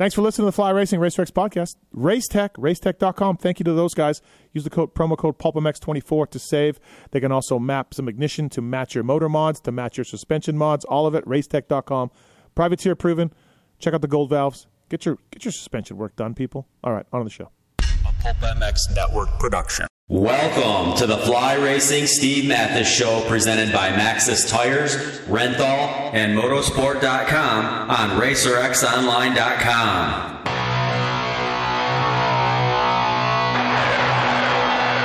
Thanks for listening to the Fly Racing RacerX podcast. Racetech, racetech.com. Thank you to those guys. Use the code promo code PulpMX24 to save. They can also map some ignition to match your motor mods, to match your suspension mods, all of it. Racetech.com. Privateer proven. Check out the gold valves. Get your get your suspension work done, people. All right, on to the show. A Pulp MX Network production. Welcome to the Fly Racing Steve Matthes Show presented by Maxxis Tires, Renthal, and Motorsport.com on RacerXOnline.com.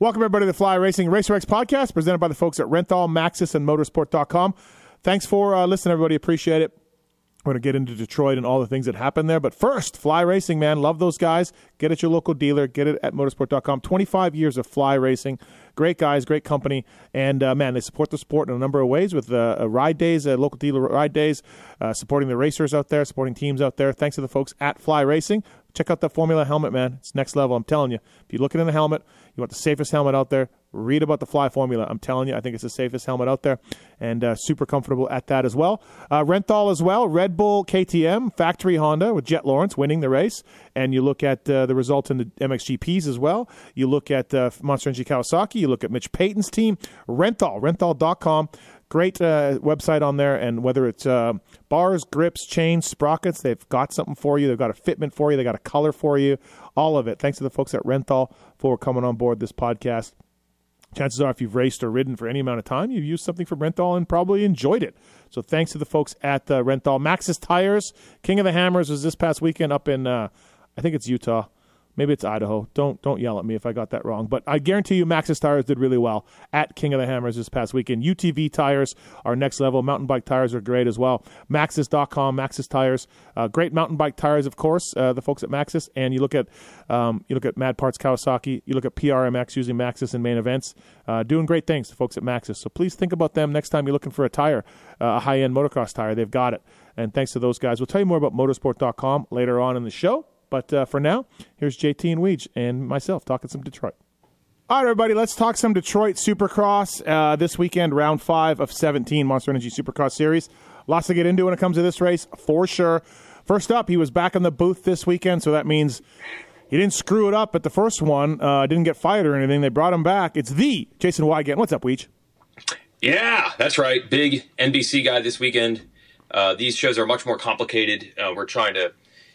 Welcome, everybody, to the Fly Racing RacerX podcast presented by the folks at Renthal, Maxxis, and Motorsport.com. Thanks for uh, listening, everybody. Appreciate it. We're going to get into Detroit and all the things that happened there. But first, Fly Racing, man. Love those guys. Get at your local dealer. Get it at motorsport.com. 25 years of Fly Racing. Great guys, great company. And, uh, man, they support the sport in a number of ways with uh ride days, uh, local dealer ride days, uh, supporting the racers out there, supporting teams out there. Thanks to the folks at Fly Racing. Check out the Formula helmet, man. It's next level. I'm telling you. If you're looking in the helmet, you want the safest helmet out there. Read about the Fly formula. I'm telling you, I think it's the safest helmet out there, and uh, super comfortable at that as well. Uh, Renthal as well. Red Bull KTM factory Honda with Jet Lawrence winning the race, and you look at uh, the result in the MXGPs as well. You look at uh, Monster Energy Kawasaki. You look at Mitch Payton's team. Renthal, Renthal.com. Great uh, website on there, and whether it's uh, bars, grips, chains, sprockets, they've got something for you. They've got a fitment for you. They got a color for you. All of it. Thanks to the folks at Renthal for coming on board this podcast. Chances are, if you've raced or ridden for any amount of time, you've used something from Renthal and probably enjoyed it. So thanks to the folks at uh, Renthal. Maxxis Tires, King of the Hammers was this past weekend up in, uh, I think it's Utah. Maybe it's Idaho. Don't don't yell at me if I got that wrong. But I guarantee you, Maxxis tires did really well at King of the Hammers this past weekend. UTV tires are next level. Mountain bike tires are great as well. Maxxis.com, Maxxis tires, uh, great mountain bike tires, of course. Uh, the folks at Maxxis, and you look at um, you look at Mad Parts Kawasaki. You look at PRMX using Maxxis in main events, uh, doing great things. The folks at Maxxis. So please think about them next time you're looking for a tire, uh, a high end motocross tire. They've got it. And thanks to those guys. We'll tell you more about motorsport.com later on in the show. But uh, for now, here's JT and Weege and myself talking some Detroit. All right, everybody, let's talk some Detroit Supercross uh, this weekend, round five of 17 Monster Energy Supercross Series. Lots to get into when it comes to this race, for sure. First up, he was back in the booth this weekend, so that means he didn't screw it up at the first one, uh, didn't get fired or anything. They brought him back. It's the Jason Weigandt. What's up, Weege? Yeah, that's right. Big NBC guy this weekend. Uh, these shows are much more complicated. Uh, we're trying to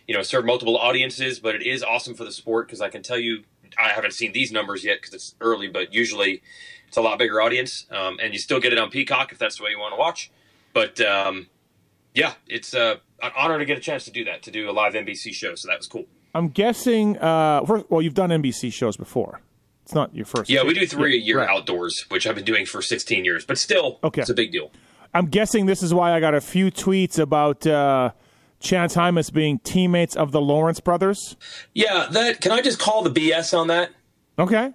you know serve multiple audiences, but it is awesome for the sport because I can tell you I haven't seen these numbers yet because it's early, but usually it's a lot bigger audience, um, and you still get it on Peacock if that's the way you want to watch. But um, yeah, it's uh, an honor to get a chance to do that, to do a live NBC show. So that was cool. I'm guessing. Uh, first, well, you've done NBC shows before. It's not your first. Yeah, we do three a year right. outdoors, which I've been doing for 16 years, but still, okay. it's a big deal. I'm guessing this is why I got a few tweets about. Uh, Chance Hymas being teammates of the Lawrence brothers? Yeah, that can I just call the BS on that? Okay.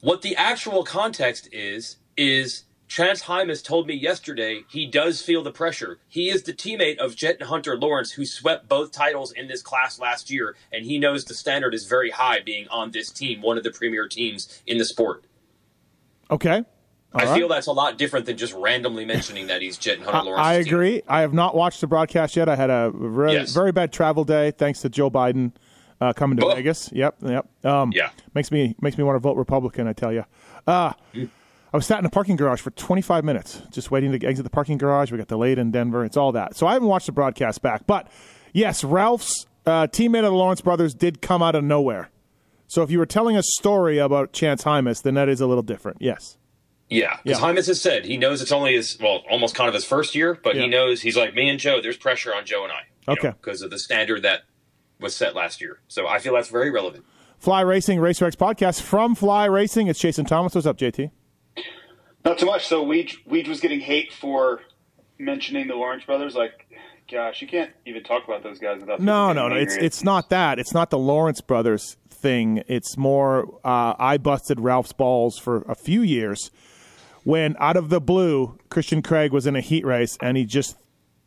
What the actual context is is Chance Hymas told me yesterday he does feel the pressure. He is the teammate of Jet and Hunter Lawrence, who swept both titles in this class last year, and he knows the standard is very high being on this team, one of the premier teams in the sport. Okay. All I right. feel that's a lot different than just randomly mentioning that he's Jet and Hunter Lawrence. I agree. Team. I have not watched the broadcast yet. I had a very, yes. very bad travel day thanks to Joe Biden uh, coming to. Vegas. Yep, yep. Um, yeah, makes me makes me want to vote Republican. I tell you. Uh, mm. I was sat in a parking garage for 25 minutes, just waiting to exit the parking garage. We got delayed in Denver. It's all that. So I haven't watched the broadcast back, but yes, Ralph's uh, teammate of the Lawrence brothers did come out of nowhere. So if you were telling a story about Chance Hymas, then that is a little different. Yes. Yeah, because Yeah. Hymas has said he knows it's only his well, almost kind of his first year, but Yeah. he knows he's like me and Joe. There's pressure on Joe and I, Okay. because of the standard that was set last year. So I feel that's very relevant. Fly Racing RacerX podcast from Fly Racing. It's Jason Thomas. What's up, JT? Not too much. So Weege, Weege was getting hate for mentioning the Lawrence brothers. Like, gosh, you can't even talk about those guys without. No, no, no. It's it's not that. It's not the Lawrence brothers thing. It's more. Uh, I busted Ralph's balls for a few years when, out of the blue, Christian Craig was in a heat race and he just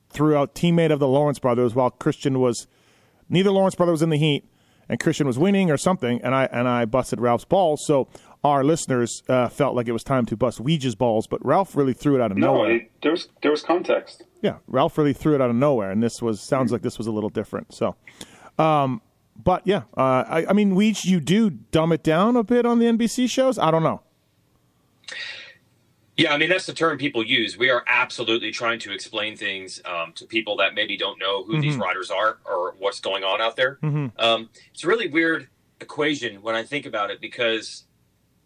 threw out teammate of the Lawrence brothers while Christian was neither Lawrence brother was in the heat and Christian was winning or something, and I and I busted Ralph's balls. So our listeners uh, felt like it was time to bust Weege's balls, but Ralph really threw it out of no. nowhere. It, there was there was context. Yeah, Ralph really threw it out of nowhere, and this was sounds like this was a little different. So, um, but yeah, uh, I, I mean, we you do dumb it down a bit on the NBC shows. I don't know. Yeah, I mean that's the term people use. We are absolutely trying to explain things um, to people that maybe don't know who these riders are or what's going on out there. Um, it's a really weird equation when I think about it because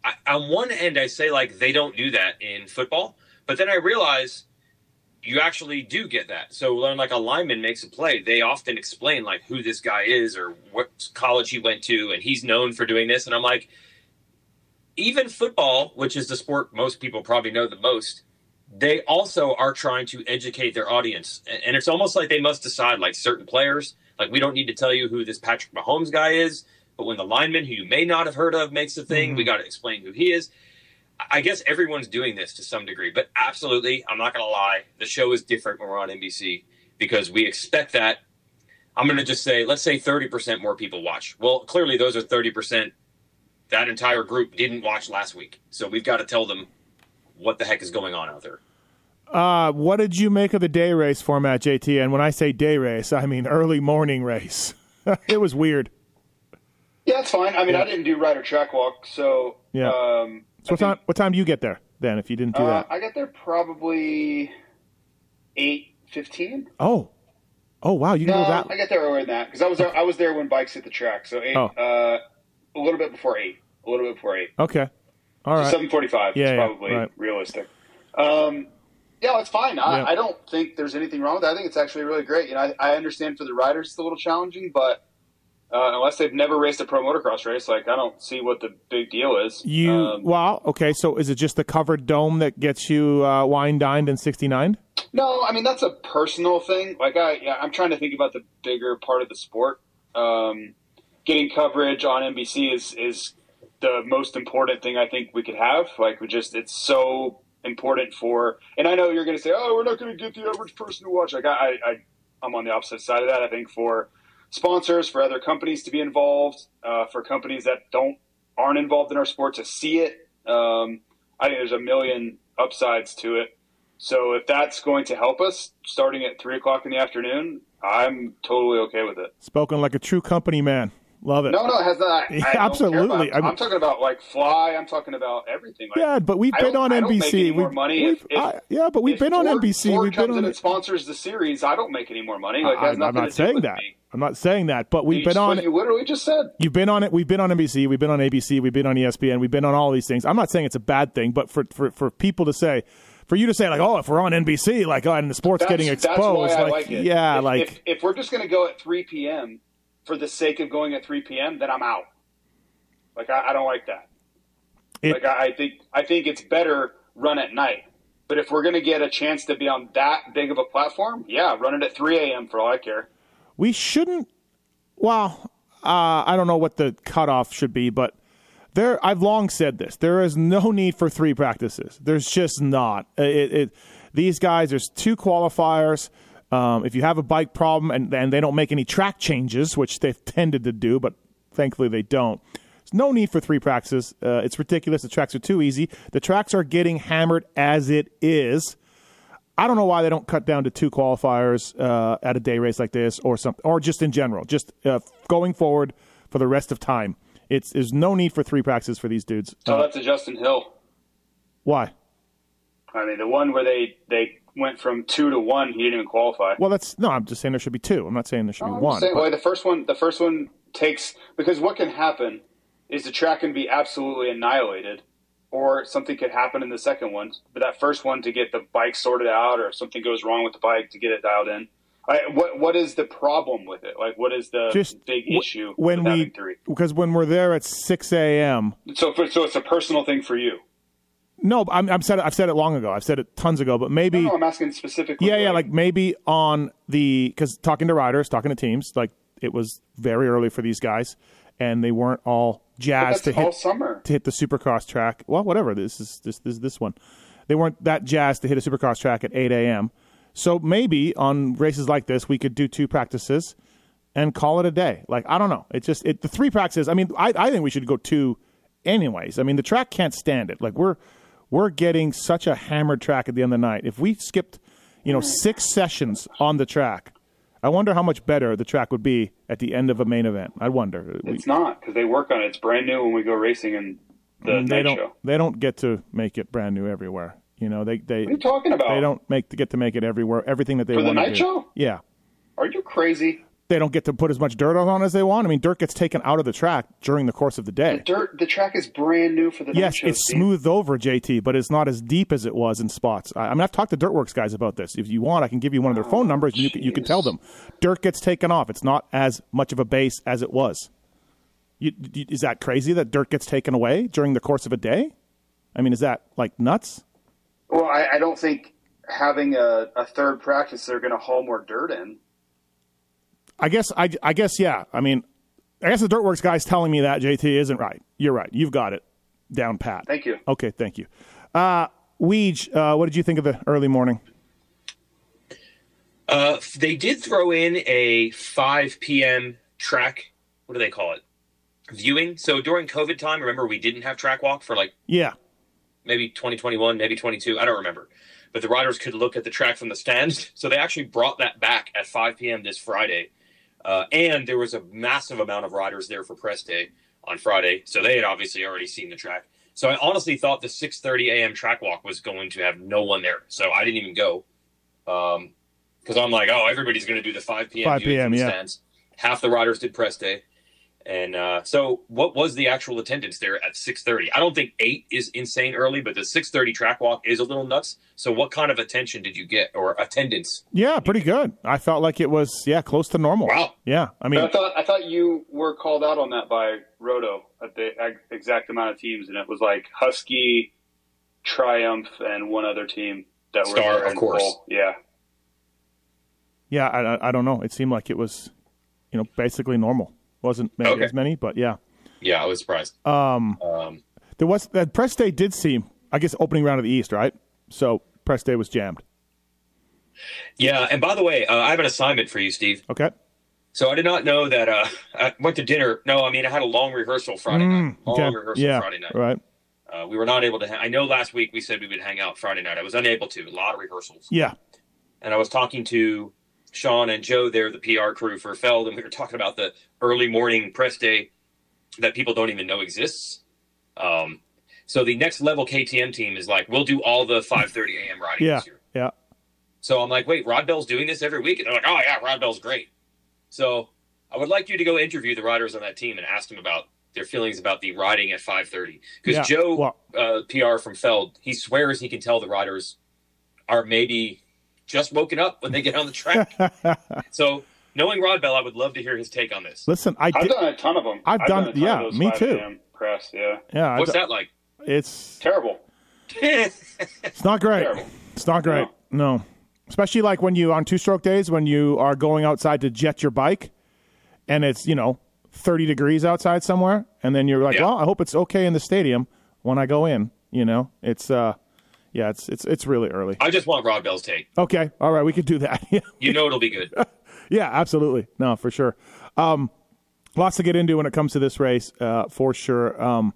I, on one end I say like they don't do that in football, but then I realize you actually do get that. So when like a lineman makes a play, they often explain like who this guy is or what college he went to, and he's known for doing this. And I'm like, even football, which is the sport most people probably know the most, they also are trying to educate their audience. And it's almost like they must decide, like certain players, like we don't need to tell you who this Patrick Mahomes guy is, but when the lineman who you may not have heard of makes a thing, we mm-hmm. got to explain who he is. I guess everyone's doing this to some degree, but absolutely, I'm not going to lie. The show is different when we're on NBC because we expect that. I'm going to just say, let's say 30% more people watch. Well, clearly, those are 30% that entire group didn't watch last week. So we've got to tell them what the heck is going on out there. Uh, what did you make of the day race format, JT? And when I say day race, I mean early morning race. it was weird. Yeah, it's fine. I mean, I didn't do ride or track walk, so Yeah. Um, So what I time? What time do you get there then? If you didn't do uh, that? I got there probably eight fifteen. Oh, oh wow, you can No, go that. I got there earlier than that because I was there. I was there when bikes hit the track, so eight. Oh. Uh, a little bit before eight. A little bit before eight. Okay, all right. Seven forty-five Yeah, is yeah, probably right. realistic. Um, yeah, it's fine. I, Yeah. I don't think there's anything wrong with that. I think it's actually really great. You know, I, I understand for the riders it's a little challenging, but uh, unless they've never raced a pro motocross race, like I don't see what the big deal is. You Um, well, okay. So is it just the covered dome that gets you uh, wine dined in '69? No, I mean that's a personal thing. Like I, yeah, I'm trying to think about the bigger part of the sport. Um, getting coverage on NBC is is the most important thing I think we could have. Like we just, it's so important for. And I know you're going to say, oh, we're not going to get the average person to watch. Like I, I, I'm on the opposite side of that. I think for sponsors, for other companies to be involved, uh, for companies that don't aren't involved in our sport to see it. Um, I think there's a million upsides to it. So if that's going to help us starting at three o'clock in the afternoon, I'm totally okay with it. Spoken like a true company man. Love it. No, no, it has not. Yeah, absolutely. I mean- I'm talking about like fly. I'm talking about everything. Like, Yeah, but we've been on NBC. make any more We've- money if- if- I- yeah, but we've been on NBC. Ford we've been on. and sponsors the series. I don't make any more money. Like, it I, am not saying that. me. I'm not saying that. But we've You been on. what You literally just said. You've been on it. We've been on NBC. We've been on ABC. We've been on ESPN. We've been on all these things. I'm not saying it's a bad thing, but for for, for people to say, for you to say like, oh, if we're on NBC, like, oh, and the sport's That's, getting exposed, like, like it. yeah, if, like, if, if we're just going to go at 3 p.m. for the sake of going at 3 p.m., then I'm out. Like I, I don't like that. It- like I, I think I think it's better run at night. But if we're going to get a chance to be on that big of a platform, yeah, run it at 3 a.m. for all I care. we shouldn't. Well, uh, I don't know what the cutoff should be, but there. I've long said this. There is no need for three practices. There's just not. It, it, these guys. There's two qualifiers. Um, if you have a bike problem and, and they don't make any track changes, which they've tended to do, but thankfully they don't. There's no need for three practices. Uh, it's ridiculous. The tracks are too easy. The tracks are getting hammered as it is. I don't know why they don't cut down to two qualifiers uh, at a day race like this, or something, or just in general, just uh, going forward for the rest of time. It's there's no need for three practices for these dudes. So Uh, that's a Justin Hill. why? I mean, the one where they they went from two to one, he didn't even qualify. Well, that's no. I'm just saying there should be two. I'm not saying there should No, be one. saying, but- well, the first one, the first one takes because what can happen is the track can be absolutely annihilated, or something could happen in the second one? But that first one to get the bike sorted out, or if something goes wrong with the bike to get it dialed in. I, what what is the problem with it? Like, what is the Just big w- issue when we because when we're there at six a.m. So, for, so it's a personal thing for you. No, I'm, I'm said it, I've said it long ago. I've said it tons ago, but maybe No, I'm asking specifically. yeah, yeah, like maybe on the because talking to riders, talking to teams, like it was very early for these guys, and they weren't all jazzed to hit summer. to hit the Supercross track. Well, whatever. This is this this this one. They weren't that jazzed to hit a Supercross track at 8 a.m. So maybe on races like this, we could do two practices and call it a day. Like I don't know. It's just it, the three practices. I mean, I I think we should go two, anyways. I mean, the track can't stand it. Like we're we're getting such a hammered track at the end of the night. If we skipped, you know, six sessions on the track. I wonder how much better the track would be at the end of a main event. I wonder. We- It's not because they work on it. It's brand new when we go racing in the they night don't show. they don't get to make it brand new everywhere. You know, they they What are you talking about? they don't make to get to make it everywhere. Everything that they For the want to night show? Yeah, Are you crazy? They don't get to put as much dirt on as they want. I mean, dirt gets taken out of the track during the course of the day. Dirt. The track is brand new for the Yes, it's Steve. smoothed over, JT, but it's not as deep as it was in spots. I, I mean, I've talked to Dirt Wurx guys about this. If you want, I can give you one of their phone oh, numbers, and you can, you can tell them dirt gets taken off. It's not as much of a base as it was. You, you, is that crazy that dirt gets taken away during the course of a day? I mean, is that like nuts? Well, I, I don't think having a, a third practice they're going to haul more dirt in. I guess I, I guess yeah. I mean, I guess the Dirt Wurx guy's telling me that JT isn't right. You're right. You've got it down pat. Thank you. Okay, thank you. Uh, Weege, uh, what did you think of the early morning? Uh, they did throw in a 5 p.m. track. What do they call it? Viewing. So during COVID time, remember we didn't have track walk for like Yeah, maybe 2021, maybe 22. I don't remember. But the riders could look at the track from the stands. So they actually brought that back at 5 p.m. this Friday. Uh, and there was a massive amount of riders there for press day on Friday. So they had obviously already seen the track. So I honestly thought the 6:30 a.m. track walk was going to have no one there. So I didn't even go. Um, because I'm like, oh, everybody's going to do the 5 p.m. 5 p.m. yeah. stands. Half the riders did press day. And uh, so, what was the actual attendance there at 6:30? I don't think eight is insane early, but the 6:30 track walk is a little nuts. So, what kind of attention did you get, or attendance? yeah, pretty good. I felt like it was yeah close to normal. Wow. Yeah, I mean, I thought I thought you were called out on that by Roto at the exact amount of teams, and it was like Husky, Triumph, and one other team that were Star, there of course. full. Yeah, yeah, I, I- I don't know. It seemed like it was, you know, basically normal. Wasn't maybe Okay. as many, but yeah. Yeah, I was surprised. Um, um, There was that press day did seem, I guess, opening round of the East, right? So press day was jammed. yeah, and by the way, uh, I have an assignment for you, Steve. Okay. So I did not know that. Uh, I went to dinner. No, I mean I had a long rehearsal Friday night. Long Mm, Okay. rehearsal Yeah. Friday night. Right. Uh, we were not able to. Ha- I know last week we said we would hang out Friday night. I was unable to. A lot of rehearsals. Yeah. and I was talking to Sean and Joe, they're the PR crew for Feld, and we were talking about the early morning press day that people don't even know exists. Um, so the next level KTM team is like, we'll do all the 5:30 a.m. riding Yeah. this year. Yeah. So I'm like, wait, Rod Bell's doing this every week, and they're like, oh yeah, Rod Bell's great. So I would like you to go interview the riders on that team and ask them about their feelings about the riding at 5:30 because Yeah. Joe, Well- uh, PR from Feld, he swears he can tell the riders are maybe just woken up when they get on the track. so, knowing Rod Bell, I would love to hear his take on this. Listen, I I've did. done a ton of them. I've done- a ton yeah, me too. Press, yeah, Yeah. I What's d- that like? It's terrible. it's not great. Terrible. It's not great. No. Especially like when you on two stroke days when you are going outside to jet your bike, and it's you know thirty degrees outside somewhere, and then you're like, Yeah. well, I hope it's okay in the stadium when I go in. You know, it's uh, yeah, it's it's it's really early. I just want Rod Bell's take. Okay, all right, we could do that. You know it'll be good. Yeah, absolutely. No, for sure. Um, lots to get into when it comes to this race, uh, for sure. Um,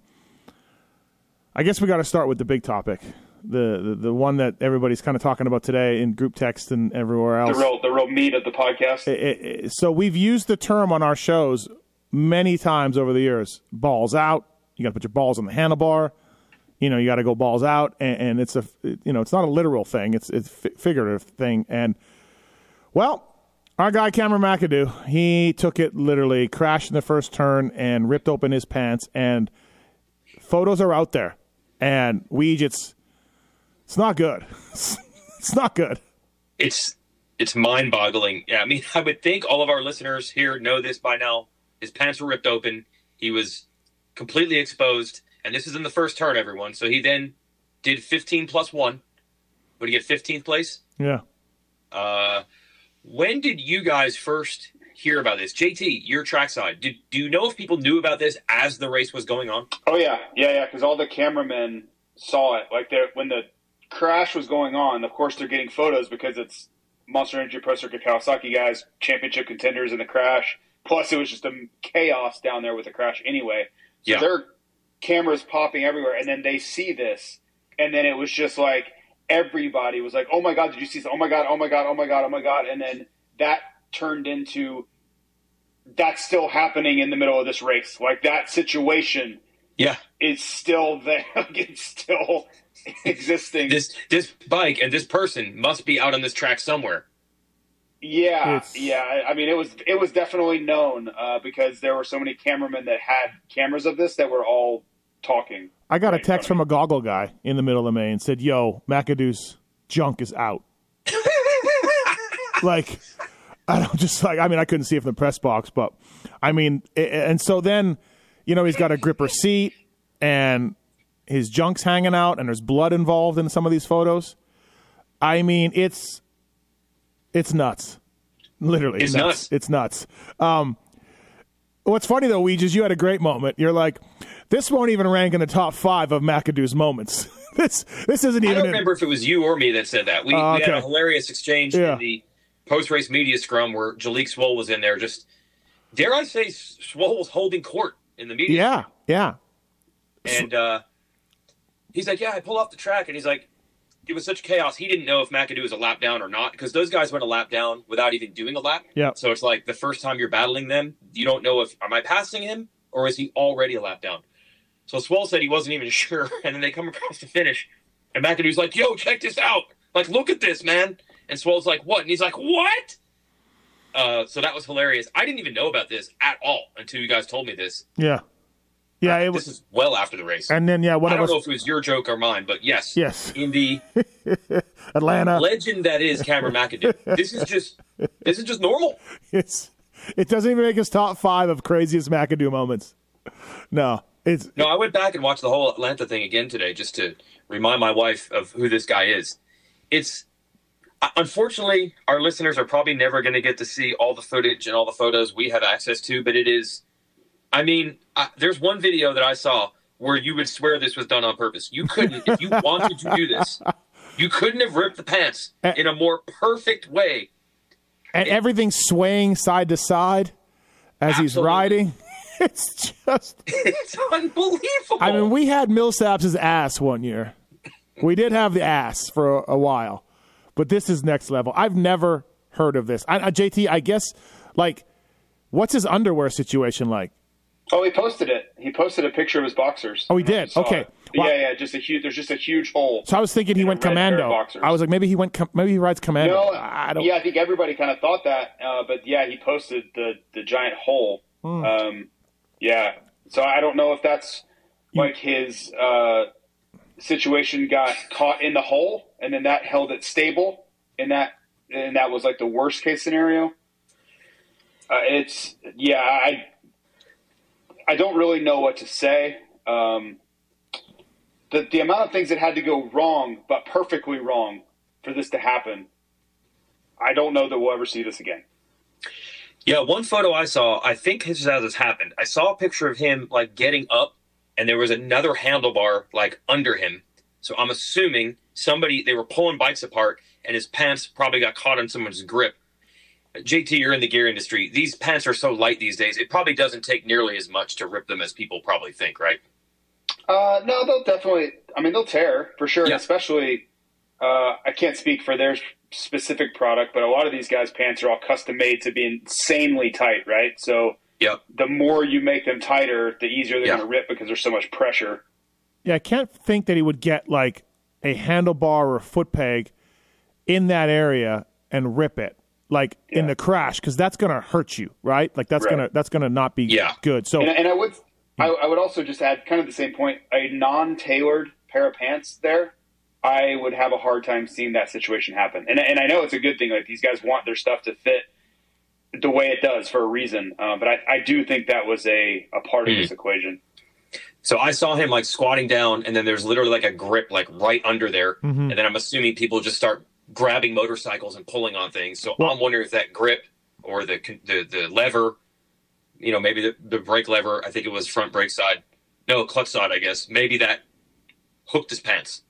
I guess we got to start with the big topic, the, the the one that everybody's kind of talking about today in group text and everywhere else. The real, the real meat of the podcast. It- it- so we've used the term on our shows many times over the years. Balls out. You got to put your balls on the handlebar. You know, you got to go balls out, and, and it's a you know, it's not a literal thing. It's it's figurative thing, and well, Our guy Cameron McAdoo, he took it literally, crashed in the first turn and ripped open his pants. And photos are out there, and we it's not good. it's not good. It's it's mind boggling. Yeah, I mean, I would think all of our listeners here know this by now. His pants were ripped open. He was completely exposed, and this is in the first turn, everyone. So he then did 15 plus one. Would he get 15th place? Yeah. Uh, when did you guys first hear about this? JT, your trackside. Did do you know if people knew about this as the race was going on? Oh yeah, yeah, yeah. Because all the cameramen saw it. Like they when the crash was going on. Of course, they're getting photos because it's Monster Energy Pro Circuit Kawasaki guys, championship contenders in the crash. Plus, it was just a chaos down there with the crash anyway. So Yeah. their cameras popping everywhere, and then they see this, and then it was just like everybody was like, "Oh my god, did you see this? Oh my god, oh my god, oh my god, oh my god!" And then that turned into that's still happening in the middle of this race. Like that situation Yeah. is still there. it's still existing. This this bike and this person must be out on this track somewhere. yeah, It's- yeah. I- I mean, it was it was definitely known uh, because there were so many cameramen that had cameras of this that were all talking. I got a text from a goggle guy in the middle of May and said, "Yo, McAdoo's junk is out." like, I don't just like. I mean, I couldn't see it from the press box, but I mean, and so then, you know, he's got a gripper seat and his junk's hanging out, and there's blood involved in some of these photos. I mean, it's it's nuts. Literally, It's nuts. It's nuts. Um, what's funny though, Weege, is you had a great moment. You're like, this won't even rank in the top five of McAdoo's moments. this this isn't even. I don't in- remember if it was you or me that said that. We, Oh, we had a hilarious exchange Yeah. in the post race media scrum where Jalek Swoll was in there. Just dare I say, Swoll was holding court in the media. yeah, yeah, And uh, he's like, "Yeah, I pull off the track," and he's like, "It was such chaos. He didn't know if McAdoo was a lap down or not because those guys went a lap down without even doing a lap. Yeah. So it's like the first time you're battling them, you don't know if am I passing him or is he already a lap down. So Swoll said he wasn't even sure, and then they come across the finish, and McAdoo's like, "Yo, check this out! Like, look at this, man!" And Swoll's like, "What?" And he's like, "What?" Uh, so that was hilarious. I didn't even know about this at all until you guys told me this. yeah, yeah. It This was, is well after the race. and then yeah, one I don't us, know if it was your joke or mine, but yes, Yes. in the Atlanta. legend that is Cameron McAdoo, this is just this is just normal. It's it doesn't even make his top five of craziest McAdoo moments. No, it's No, I went back and watched the whole Atlanta thing again today just to remind my wife of who this guy is. It's uh, unfortunately our listeners are probably never going to get to see all the footage and all the photos we have access to, but it is. I mean, uh, there's one video that I saw where you would swear this was done on purpose. You couldn't, if you wanted to do this, you couldn't have ripped the pants in a more perfect way and everything's swaying side to side as he's riding. It's just. It's unbelievable. I mean, we had Millsap's ass one year. We did have the ass for a, a while, but this is next level. I've never heard of this. I, I, JT, I guess, like, what's his underwear situation like? Oh, he posted it. He posted a picture of his boxers. Oh, he I don't know if did? Okay. Well- yeah, yeah. Just a huge. There's just a huge hole. So I was thinking he went red pair of commando. boxers. I was like, maybe he went. Com- maybe he rides commando. No, I don't. yeah, I think everybody kind of thought that, uh, but yeah, he posted the the giant hole. Hmm. Um, yeah, so I don't know if that's like his uh, situation got caught in the hole, and then that held it stable, and that and that was like the worst case scenario. Uh, it's yeah, I I don't really know what to say. Um, the the amount of things that had to go wrong, but perfectly wrong, for this to happen. I don't know that we'll ever see this again. Yeah, one photo I saw, I think this is how this happened. I saw a picture of him like getting up, and there was another handlebar like under him. So I'm assuming somebody they were pulling bikes apart, and his pants probably got caught in someone's grip. JT, you're in the gear industry. These pants are so light these days. It probably doesn't take nearly as much to rip them as people probably think, right? Uh, no, they'll definitely. I mean, they'll tear for sure. Yeah. Especially, uh, I can't speak for their specific product, but a lot of these guys' pants are all custom made to be insanely tight, right? So Yep. the more you make them tighter, the easier they're Yeah. going to rip because there's so much pressure. Yeah, I can't think that he would get like a handlebar or a foot peg in that area and rip it. like in the crash because that's gonna hurt you, right? Like that's Right. gonna that's gonna not be Yeah. good. So And, and I would, I, I would also just add, kind of the same point, a non-tailored pair of pants there. I would have a hard time seeing that situation happen. And and I know it's a good thing. Like these guys want their stuff to fit the way it does for a reason. Um, but I, I do think that was a, a part of Hmm. this equation. So I saw him like squatting down, and then there's literally like a grip like right under there, Mm-hmm. and then I'm assuming people just start grabbing motorcycles and pulling on things. So Well- I'm wondering if that grip or the the the lever, you know, maybe the, the brake lever. I think it was front brake side, no clutch side, I guess. Maybe that hooked his pants.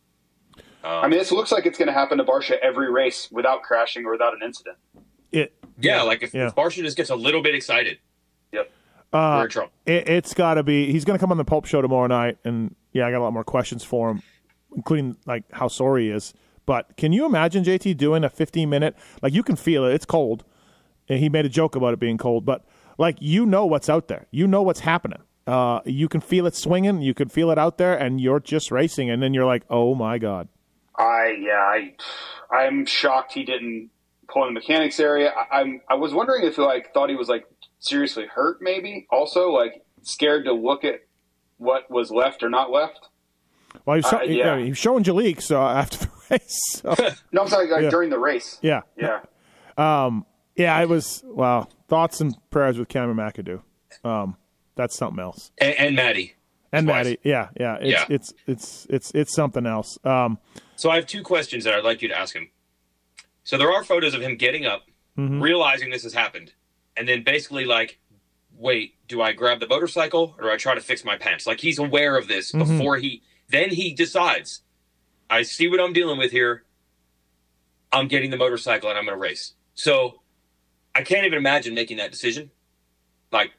I mean, this looks like it's going to happen to Barcia every race without crashing or without an incident. it Yeah, like if, Yeah. if Barcia just gets a little bit excited, Yep. uh, we're in trouble. it, it's got to be. He's going to come on the Pulp Show tomorrow night, and yeah, I got a lot more questions for him, including like how sore he is. But can you imagine JT doing a 15 minute? Like you can feel it. It's cold, and he made a joke about it being cold, but like you know what's out there. You know what's happening. Uh, you can feel it swinging. You can feel it out there, and you're just racing, and then you're like, oh my god. I yeah, I I'm shocked he didn't pull in the mechanics area. I, I'm I was wondering if he like thought he was like seriously hurt, maybe also like scared to look at what was left or not left. Well, he was, Uh, show- yeah. he was showing Jalek Swoll after the race. So, No, I'm sorry, like Yeah. during the race. yeah, Yeah. yeah. I was wow. Thoughts and prayers with Cameron McAdoo. Um, that's something else. And, and Maddie. And Twice. Maddie, yeah, yeah, it's Yeah. it's it's it's it's something else. Um, So I have two questions that I'd like you to ask him. So there are photos of him getting up, Mm-hmm. realizing this has happened, and then basically like, wait, do I grab the motorcycle or do I try to fix my pants? Like he's aware of this Mm-hmm. before he then he decides, I see what I'm dealing with here. I'm getting the motorcycle and I'm going to race. So I can't even imagine making that decision. Like,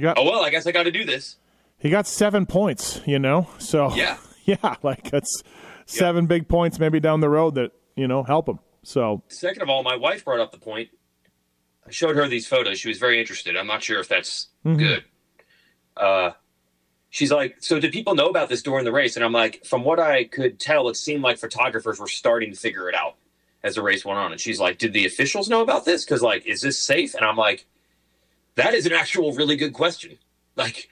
got oh well, I guess I got to do this. he got seven points, you know. So Yeah. yeah, like that's seven big points maybe down the road that you know help him. So Second of all, my wife brought up the point. I showed her these photos. She was very interested. I'm not sure if that's good. Uh, she's like, so did people know about this during the race? And I'm like, from what I could tell, it seemed like photographers were starting to figure it out as the race went on. And she's like, did the officials know about this? Because like, is this safe? And I'm like, that is an actual really good question. Like,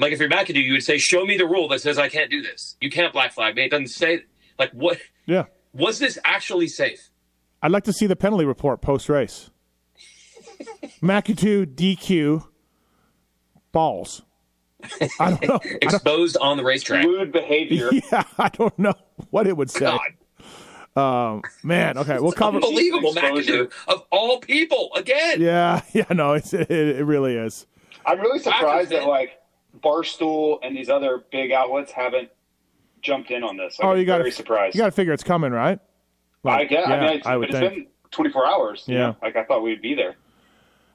like if you're McAdoo, you would say, show me the rule that says I can't do this. You can't black flag me. It doesn't say like what yeah, was this actually safe? I'd like to see the penalty report post race. McAdoo DQ balls. I don't know. I don't, Exposed on the racetrack. Lewd behavior. yeah, I don't know what it would say. God. Um, man, okay, we'll cover. Unbelievable Exposure. McAdoo of all people again. Yeah, yeah, no, it's, it, it really is. I'm really surprised that like Barstool and these other big outlets haven't jumped in on this. Like, Oh, you got very surprised. You got to figure it's coming, right? I guess. yeah, I mean, it's, I would it's think. been 24 hours. you Yeah. know? Like I thought we'd be there.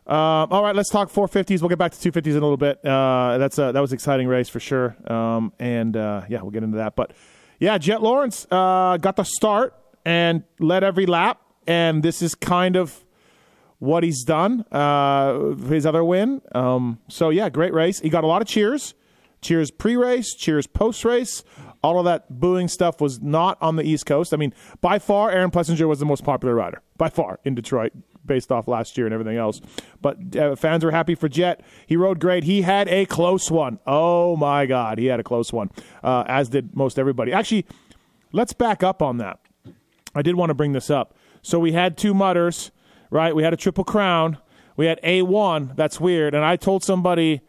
Um, all right, let's talk 450s. We'll get back to 250s in a little bit. Uh, that's a, that was an exciting race for sure. Um, and uh, yeah, we'll get into that. But yeah, Jet Lawrence uh, got the start and led every lap, and this is kind of what he's done. Uh, his other win. Um, so yeah, great race. He got a lot of cheers. Cheers pre-race, cheers post-race. All of that booing stuff was not on the East Coast. I mean, by far, Aaron Plessinger was the most popular rider by far in Detroit, based off last year and everything else. But uh, fans were happy for Jet. He rode great. He had a close one. Oh my God, he had a close one, uh, as did most everybody. Actually, let's back up on that. I did want to bring this up. So we had two mutters, right? We had a triple crown. We had A1. That's weird. And I told somebody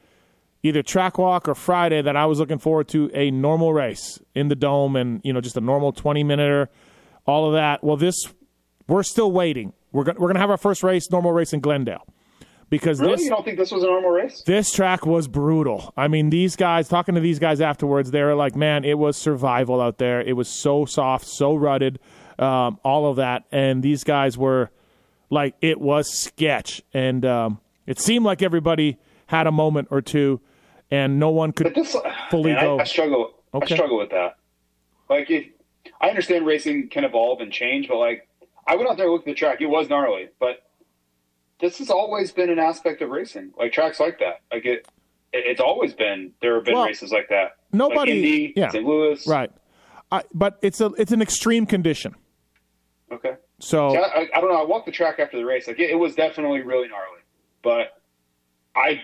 either track walk or Friday that I was looking forward to a normal race in the dome and, you know, just a normal 20 minute all of that. Well, this, we're still waiting. We're going we're going to have our first race, normal race in Glendale. Because Really? this, You don't think this was a normal race? this track was brutal. I mean, these guys, talking to these guys afterwards, they were like, man, it was survival out there. It was so soft, so rutted, um, all of that. And these guys were like, it was sketch. And um, it seemed like everybody had a moment or two, and no one could this, fully man, go. I, I struggle. Okay. I struggle with that. Like, if, I understand racing can evolve and change, but like, I went out there and looked at the track. It was gnarly, but this has always been an aspect of racing. Like tracks like that. Like it, it it's always been. There have been Well, races like that. nobody- like Indy, yeah. St. Louis. right. I, but it's a it's an extreme condition. Okay. So I, I, don't know. I walked the track after the race. Like it, it was definitely really gnarly, but I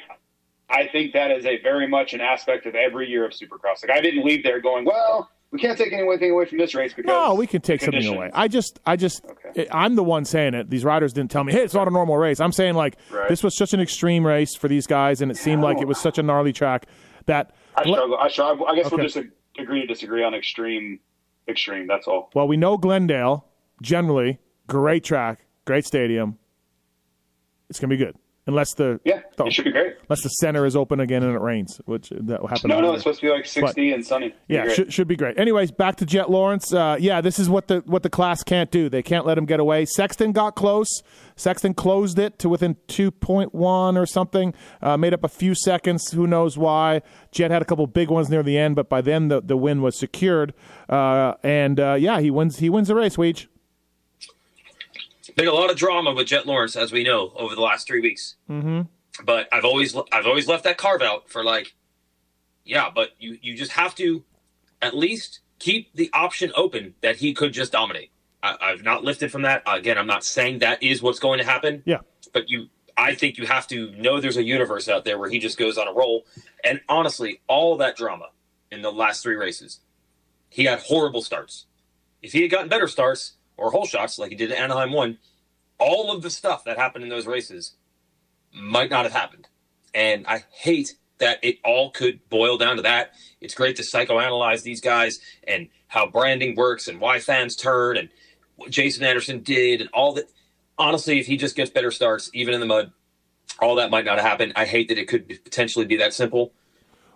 I think that is a very much an aspect of every year of Supercross. Like I didn't leave there going, well, we can't take anything away from this race because no, we can take something away. I just, I just, Okay. I'm the one saying it. These riders didn't tell me, hey, it's not a normal race. I'm saying like Right. this was such an extreme race for these guys, and it seemed like it was such a gnarly track that. I struggle. I struggle. I guess we'll just agree to disagree on extreme. Extreme. That's all. Well, we know Glendale generally great track, great stadium. It's gonna be good, unless the Yeah, the- it should be great. unless the center is open again and it rains, which that will happen. No, no, it's supposed to be like sixty and sunny. Yeah, should, should be great. Anyways, back to Jet Lawrence. Uh, yeah, this is what the what the class can't do. They can't let him get away. Sexton got close. Sexton closed it to within two point one or something. Uh, made up a few seconds. Who knows why? Jet had a couple big ones near the end, but by then the the win was secured. Uh, and uh, yeah, he wins. He wins the race. Weege. Been a lot of drama with Jet Lawrence, as we know, over the last three weeks. Mm-hmm. But I've always I've always left that carve out for like, yeah, but you you just have to at least keep the option open that he could just dominate. I, I've not lifted from that. Again, I'm not saying that is what's going to happen. Yeah. but you I think you have to know there's a universe out there where he just goes on a roll. And honestly, all that drama in the last three races, he had horrible starts. If he had gotten better starts or whole shots like he did at Anaheim one, all of the stuff that happened in those races might not have happened. And I hate that it all could boil down to that. It's great to psychoanalyze these guys and how branding works and why fans turn and what Jason Anderson did and all that. Honestly, if he just gets better starts, even in the mud, all that might not have happened. I hate that it could potentially be that simple,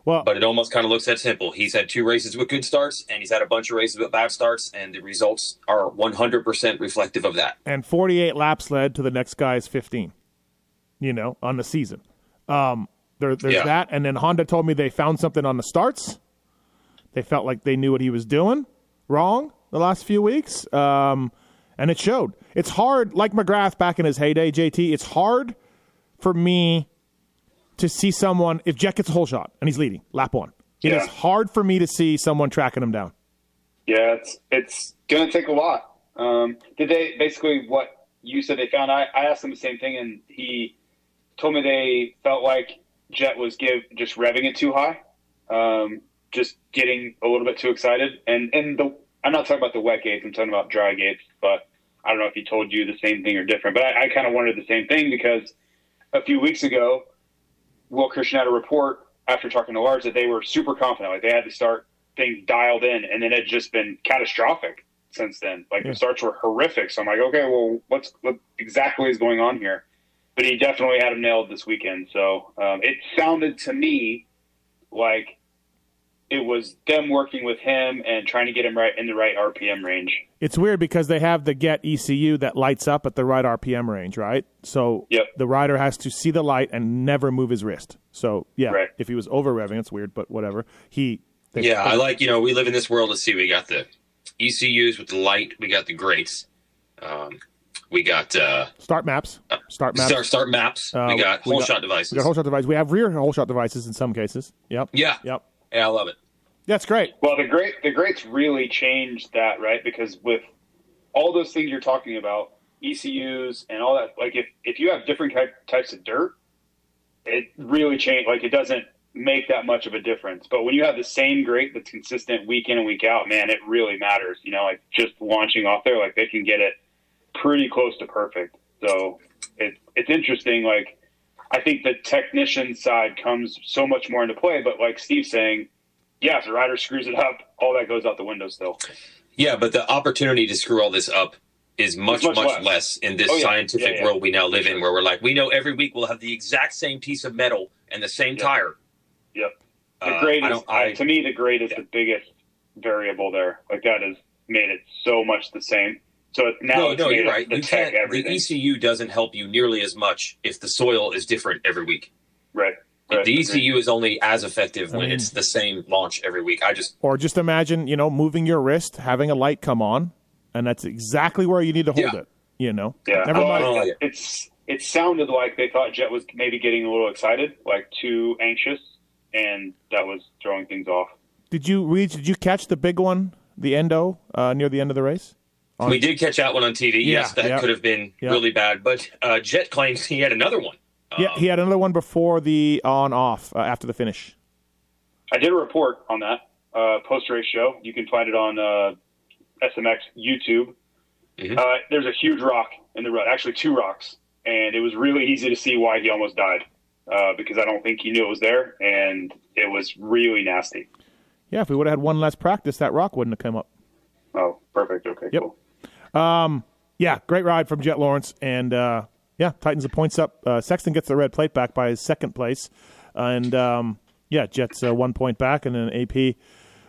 Well, but it almost kind of looks that simple. He's had two races with good starts, and he's had a bunch of races with bad starts, and the results are 100% reflective of that. and 48 laps led to the next guy's 15 you know on the season um there, there's Yeah. that and then honda told me they found something on the starts they felt like they knew what he was doing wrong the last few weeks um and it showed it's hard like mcgrath back in his heyday jt it's hard for me to see someone if jet gets a whole shot and he's leading lap one It is Yeah. hard for me to see someone tracking him down Yeah, it's it's gonna take a lot. Um, did they basically what you said they found? I, I asked him the same thing, and he told me they felt like Jet was give just revving it too high, um, just getting a little bit too excited. And and the I'm not talking about the wet gates. I'm talking about dry gates. But I don't know if he told you the same thing or different. But I, I kind of wondered the same thing because a few weeks ago, Will Christian had a report after talking to Lars that they were super confident, like they had to start things dialed in, and then it's just been catastrophic since then. Like the starts were horrific. So I'm like, okay, well, what's what exactly is going on here? But he definitely had him nailed this weekend. So um, it sounded to me like it was them working with him and trying to get him right in the right RPM range. It's weird because they have the get ECU that lights up at the right RPM range, right? So Yep. the rider has to see the light and never move his wrist. So yeah, Right. if he was over revving, it's weird, but whatever. He they, Yeah, I like, you know, we live in this world. Let's see, we got the ECUs with the light, we got the grates, um, we got uh, start maps, start maps. start, start maps, Uh, we got we whole got- shot devices. We got whole shot devices. We have rear whole shot devices in some cases. Yep. yeah, Yep. Yeah, I love it. That's great. Well, the grate the grates really changed that, right? Because with all those things you're talking about, ECUs and all that, like if if you have different type, types of dirt, it really changed. Like it doesn't make that much of a difference. But when you have the same grate that's consistent week in and week out, man, it really matters. You know, like just launching off there, like they can get it pretty close to perfect. So it, it's interesting. Like I think the technician side comes so much more into play. But like Steve's saying, yeah, if the rider screws it up, all that goes out the window still. Yeah, but the opportunity to screw all this up is much, much much, less. less. in this Oh, yeah. scientific Yeah, yeah. world we now live in, where we're like, we know every week we'll have the exact same piece of metal and the same Yeah. tire. Yep. The Uh, grade I is, don't- I- to me, the grade is the biggest variable there. Like that has made it so much the same. So now no, it's no, you're right. The You tech, can't. The. ECU doesn't help you nearly as much if the soil is different every week. right. right. The ECU is only as effective when mean- it's the same launch every week. I just Or just imagine, you know, moving your wrist, having a light come on, and that's exactly where you need to hold Yeah. it. You know. Yeah. Never Oh, mind. Oh, yeah. It's it sounded like they thought Jet was maybe getting a little excited, like too anxious, and that was throwing things off. Did you read? Did you catch the big one, the endo, uh, near the end of the race? On, We did catch that one on TV. yes, Yeah, that yeah. could have been Yeah. really bad. But uh, Jet claims he had another one. yeah, he had another one before the on off uh, after the finish. I did a report on that uh, post race show. You can find it on uh, SMX YouTube. Mhm. Uh, there's a huge rock in the road, actually two rocks, and it was really easy to see why he almost died uh, because I don't think he knew it was there, and it was really nasty. Yeah, if we would have had one less practice, that rock wouldn't have come up. Oh, perfect. Okay, Yep. cool. Yeah, great ride from Jet Lawrence, and uh, yeah, Titans the points up. Uh, Sexton gets the red plate back by his second place, and um, yeah, Jets uh, one point back, and then AP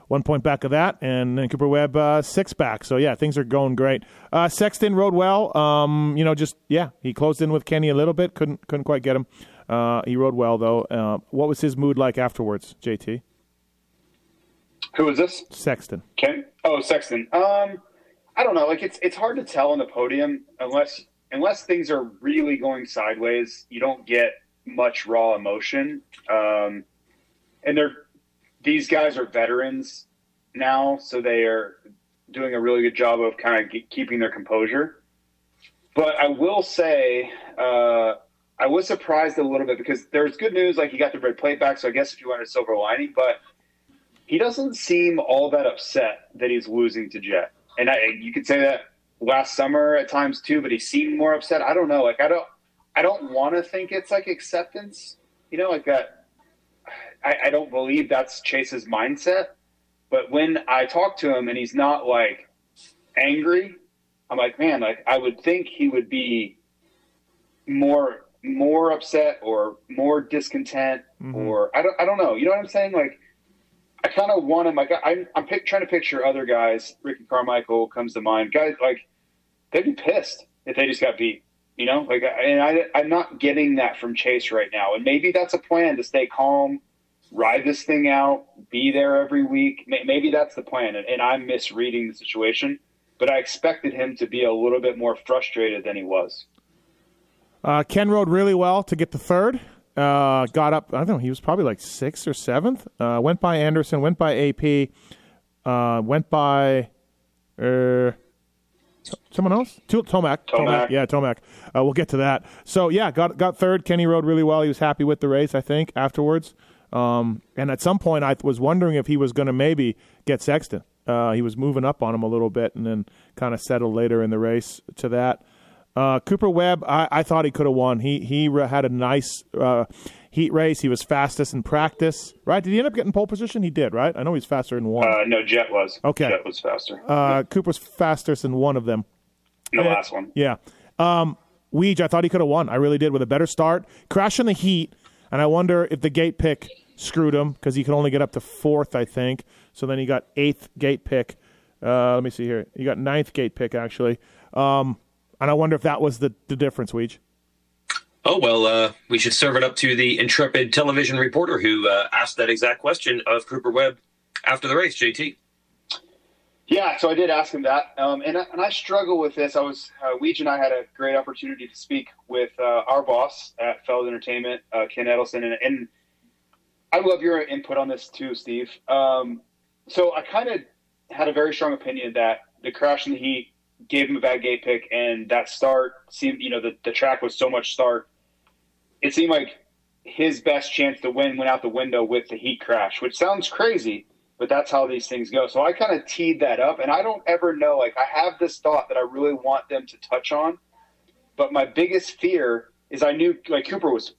one point back of that, and then Cooper Webb uh, six back. So yeah, things are going great. Uh, Sexton rode well. Um, you know, just yeah, he closed in with Kenny a little bit, couldn't couldn't quite get him. Uh, he rode well though. Uh, what was his mood like afterwards, JT Who is this? Sexton? Ken? Oh, Sexton. Um, I don't know. Like it's it's hard to tell on the podium unless unless things are really going sideways. You don't get much raw emotion. Um, and they're these guys are veterans now, so they are doing a really good job of kind of keeping their composure. But I will say, uh, I was surprised a little bit because there's good news. Like he got the red plate back, so I guess if you wanted a silver lining, but he doesn't seem all that upset that he's losing to Jet. And I, you could say that last summer at times too, but he seemed more upset. I don't know. Like I don't, I don't want to think it's like acceptance. You know, like that. I, I don't believe that's Chase's mindset. But when I talk to him and he's not like angry, I'm like, man, like I would think he would be more more upset or more discontent mm-hmm. or I don't I don't know. You know what I'm saying? Like kind of want him. Like I, I'm pic- trying to picture other guys. Ricky Carmichael comes to mind. Guys like they'd be pissed if they just got beat. You know, like and I I'm not getting that from Chase right now. And maybe that's a plan to stay calm, ride this thing out, be there every week. Maybe that's the plan. And, and I'm misreading the situation. But I expected him to be a little bit more frustrated than he was. Uh, Ken rode really well to get the third. Uh, got up. I don't know. He was probably like sixth or seventh. Uh, went by Anderson. Went by AP. Uh, went by. Uh, someone else? To- Tomac. Tomac. Yeah, Tomac. Uh, we'll get to that. So yeah, got got third. Kenny rode really well. He was happy with the race. I think afterwards. Um, and at some point, I was wondering if he was going to maybe get Sexton. Uh, he was moving up on him a little bit, and then kind of settled later in the race to that. Uh, Cooper Webb, I, I thought he could have won. He he had a nice uh, heat race. He was fastest in practice, right? Did he end up getting pole position? He did, right? I know he's faster in one. Uh, no, Jet was. Okay. Jet was faster. Uh, Cooper's fastest in one of them. the last one. Yeah. Um, Weege, I thought he could have won. I really did with a better start. Crash in the heat, and I wonder if the gate pick screwed him because he could only get up to fourth, I think. So then he got eighth gate pick. Uh, let me see here. He got ninth gate pick, actually. Um, and I wonder if that was the, the difference, Weege. Oh well, uh, we should serve it up to the intrepid television reporter who uh, asked that exact question of Cooper Webb after the race. JT. Yeah, so I did ask him that, um, and I, and I struggle with this. I was uh, Weege and I had a great opportunity to speak with uh, our boss at Feld Entertainment, uh, Ken Edelson, and, and I love your input on this too, Steve. Um, so I kind of had a very strong opinion that the crash in the heat gave him a bad gate pick, and that start seemed, you know, the, the track was so much start. It seemed like his best chance to win went out the window with the heat crash, which sounds crazy, but that's how these things go. So I kind of teed that up, and I don't ever know. Like I have this thought that I really want them to touch on, but my biggest fear is I knew like Cooper was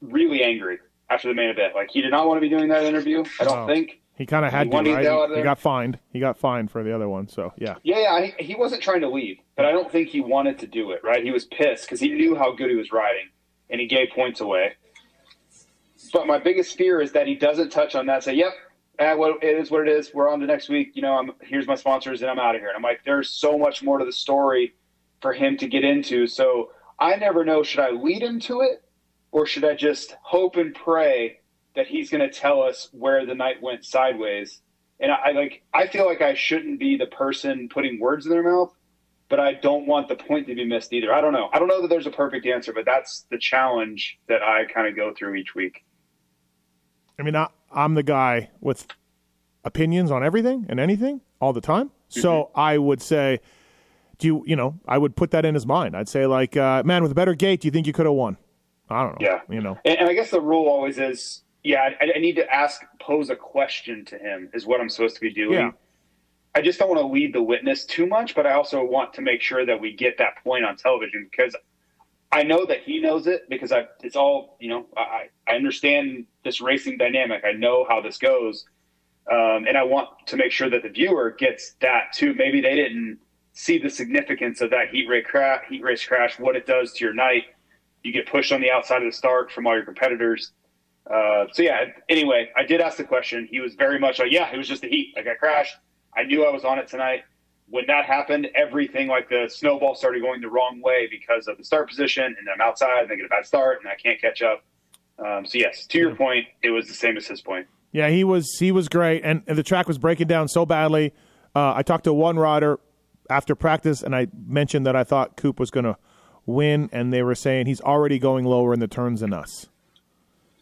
really angry after the main event. Like he did not want to be doing that interview. I don't Oh. think. He kind of had to, right? to go He, he got fined. He got fined for the other one. So yeah, Yeah, yeah, he, he wasn't trying to leave, but I don't think he wanted to do it. Right? He was pissed because he knew how good he was riding, and he gave points away. But my biggest fear is that he doesn't touch on that. Say, "Yep, eh, well, it is what it is. We're on to next week. You know, I'm here's my sponsors, and I'm out of here." And I'm like, "There's so much more to the story for him to get into." So I never know. Should I lead him to it, or should I just hope and pray that he's going to tell us where the night went sideways? And I, I like I feel like I shouldn't be the person putting words in their mouth, but I don't want the point to be missed either. I don't know. I don't know that there's a perfect answer, but that's the challenge that I kind of go through each week. I mean, I, I'm the guy with opinions on everything and anything all the time. So I would say, do you you know I would put that in his mind. I'd say like, uh, man, with a better gate, do you think you could have won? I don't know. Yeah. you know. And, and I guess the rule always is, yeah, I, I need to ask, pose a question to him is what I'm supposed to be doing. Yeah. I just don't want to lead the witness too much, but I also want to make sure that we get that point on television because I know that he knows it because I, it's all, you know, I, I understand this racing dynamic. I know how this goes. Um, and I want to make sure that the viewer gets that too. Maybe they didn't see the significance of that heat race crash, heat race crash, what it does to your night. You get pushed on the outside of the start from all your competitors. Uh, so yeah. Anyway, I did ask the question. He was very much like, "Yeah, it was just the heat. Like I crashed. I knew I was on it tonight." When that happened, everything like the snowball started going the wrong way because of the start position, and then I'm outside and I get a bad start and I can't catch up. Um, so yes, to your point, it was the same as his point. Yeah, he was he was great, and, and the track was breaking down so badly. Uh, I talked to one rider after practice, and I mentioned that I thought Coop was going to win, and they were saying he's already going lower in the turns than us.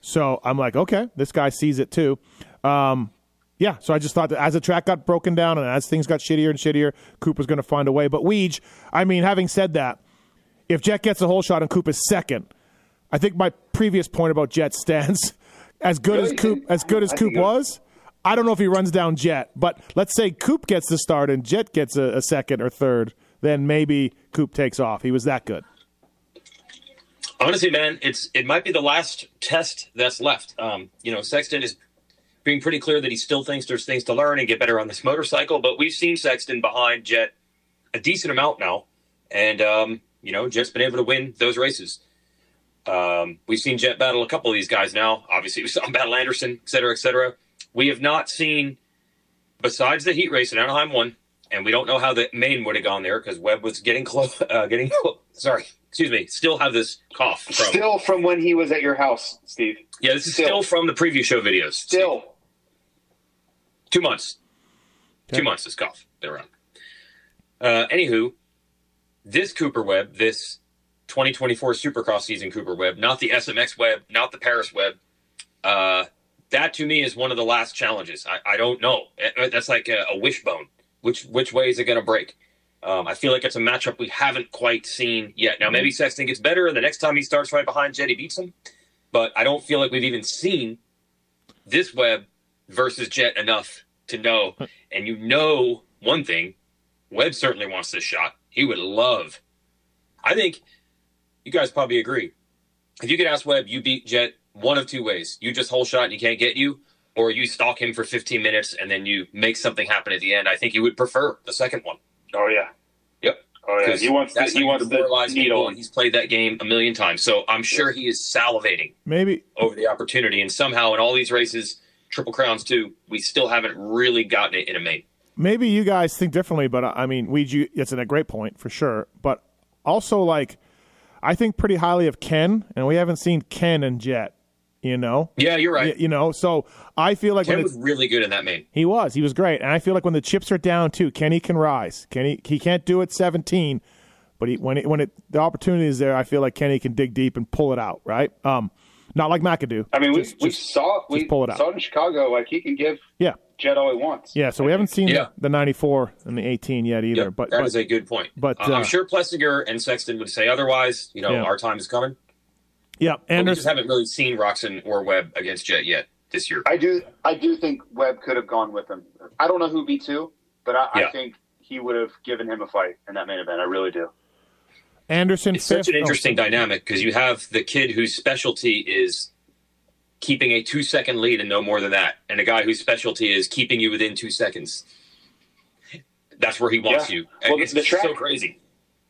So I'm like, okay, this guy sees it too. Um, yeah, so I just thought that as the track got broken down and as things got shittier and shittier, Coop was going to find a way. But Weege, I mean, having said that, if Jet gets a hole shot and Coop is second, I think my previous point about Jet stands. As good as Coop, as good as Coop was, I don't know if he runs down Jet. But let's say Coop gets the start and Jet gets a, a second or third, then maybe Coop takes off. He was that good. Honestly, man, it's it might be the last test that's left. Um, you know, Sexton is being pretty clear that he still thinks there's things to learn and get better on this motorcycle, but we've seen Sexton behind Jet a decent amount now, and um, you know, Jet's been able to win those races. Um, we've seen Jet battle a couple of these guys now. Obviously, we saw him battle Anderson, et cetera, et cetera. We have not seen, besides the heat race in Anaheim one, and we don't know how the main would have gone there because Webb was getting close. Uh, getting sorry, excuse me. Still have this cough. From, Still from when he was at your house, Steve. yeah, this is still. still from the preview show videos. Still. two months. Okay. Two months this cough been around. Uh, anywho, this Cooper Webb, this 2024 Supercross season Cooper Webb, not the SMX Webb, not the Paris Webb. Uh, that to me is one of the last challenges. I, I don't know. Uh, That's like a, a wishbone. Which which way is it going to break? Um, I feel like it's a matchup we haven't quite seen yet. Now maybe Sexton gets better, and the next time he starts right behind Jet, he beats him. But I don't feel like we've even seen this Webb versus Jet enough to know. And you know one thing, Webb certainly wants this shot. He would love. I think you guys probably agree. If you could ask Webb, you beat Jet one of two ways. You just hole shot and he can't get you, or you stalk him for 15 minutes and then you make something happen at the end. I think you would prefer the second one. Oh yeah. Yep. Oh yeah. 'Cause He wants. The, he how you wants the needle. and he's played that game a million times. So I'm sure he is salivating Maybe over the opportunity. And somehow in all these races, Triple Crowns too, we still haven't really gotten it in a main. maybe you guys think differently, but I mean, Weege, it's a great point for sure. But also, like, I think pretty highly of Ken, and we haven't seen Ken and Jet. You know, Yeah, you're right. Y- you know. So I feel like Ken when was really good in that main. he was, he was great, and I feel like when the chips are down too, Kenny can rise. Kenny, he can't do it seventeen, but he, when it, when it the opportunity is there, I feel like Kenny can dig deep and pull it out. Right? Um, not like McAdoo. I mean, we Just- we just- saw we pull it out. saw it in Chicago. Like he can give yeah, Jet all he wants. yeah. So we haven't seen Yeah. the, the ninety four and the eighteen yet either. Yep, but that but, is a good point. but, Uh, uh, I'm sure Plessinger and Sexton would say otherwise. You know, Yeah. our time is coming. Yeah, But we just haven't really seen Roczen or Webb against Jet yet this year. I do. I do think Webb could have gone with him. I don't know who beat two, but I, Yeah. I think he would have given him a fight in that main event. I really do. Anderson It's fifth. such an oh, interesting dynamic because you have the kid whose specialty is keeping a two second lead and no more than that, and a guy whose specialty is keeping you within two seconds. That's where he wants Yeah. you. Well, it's the so crazy.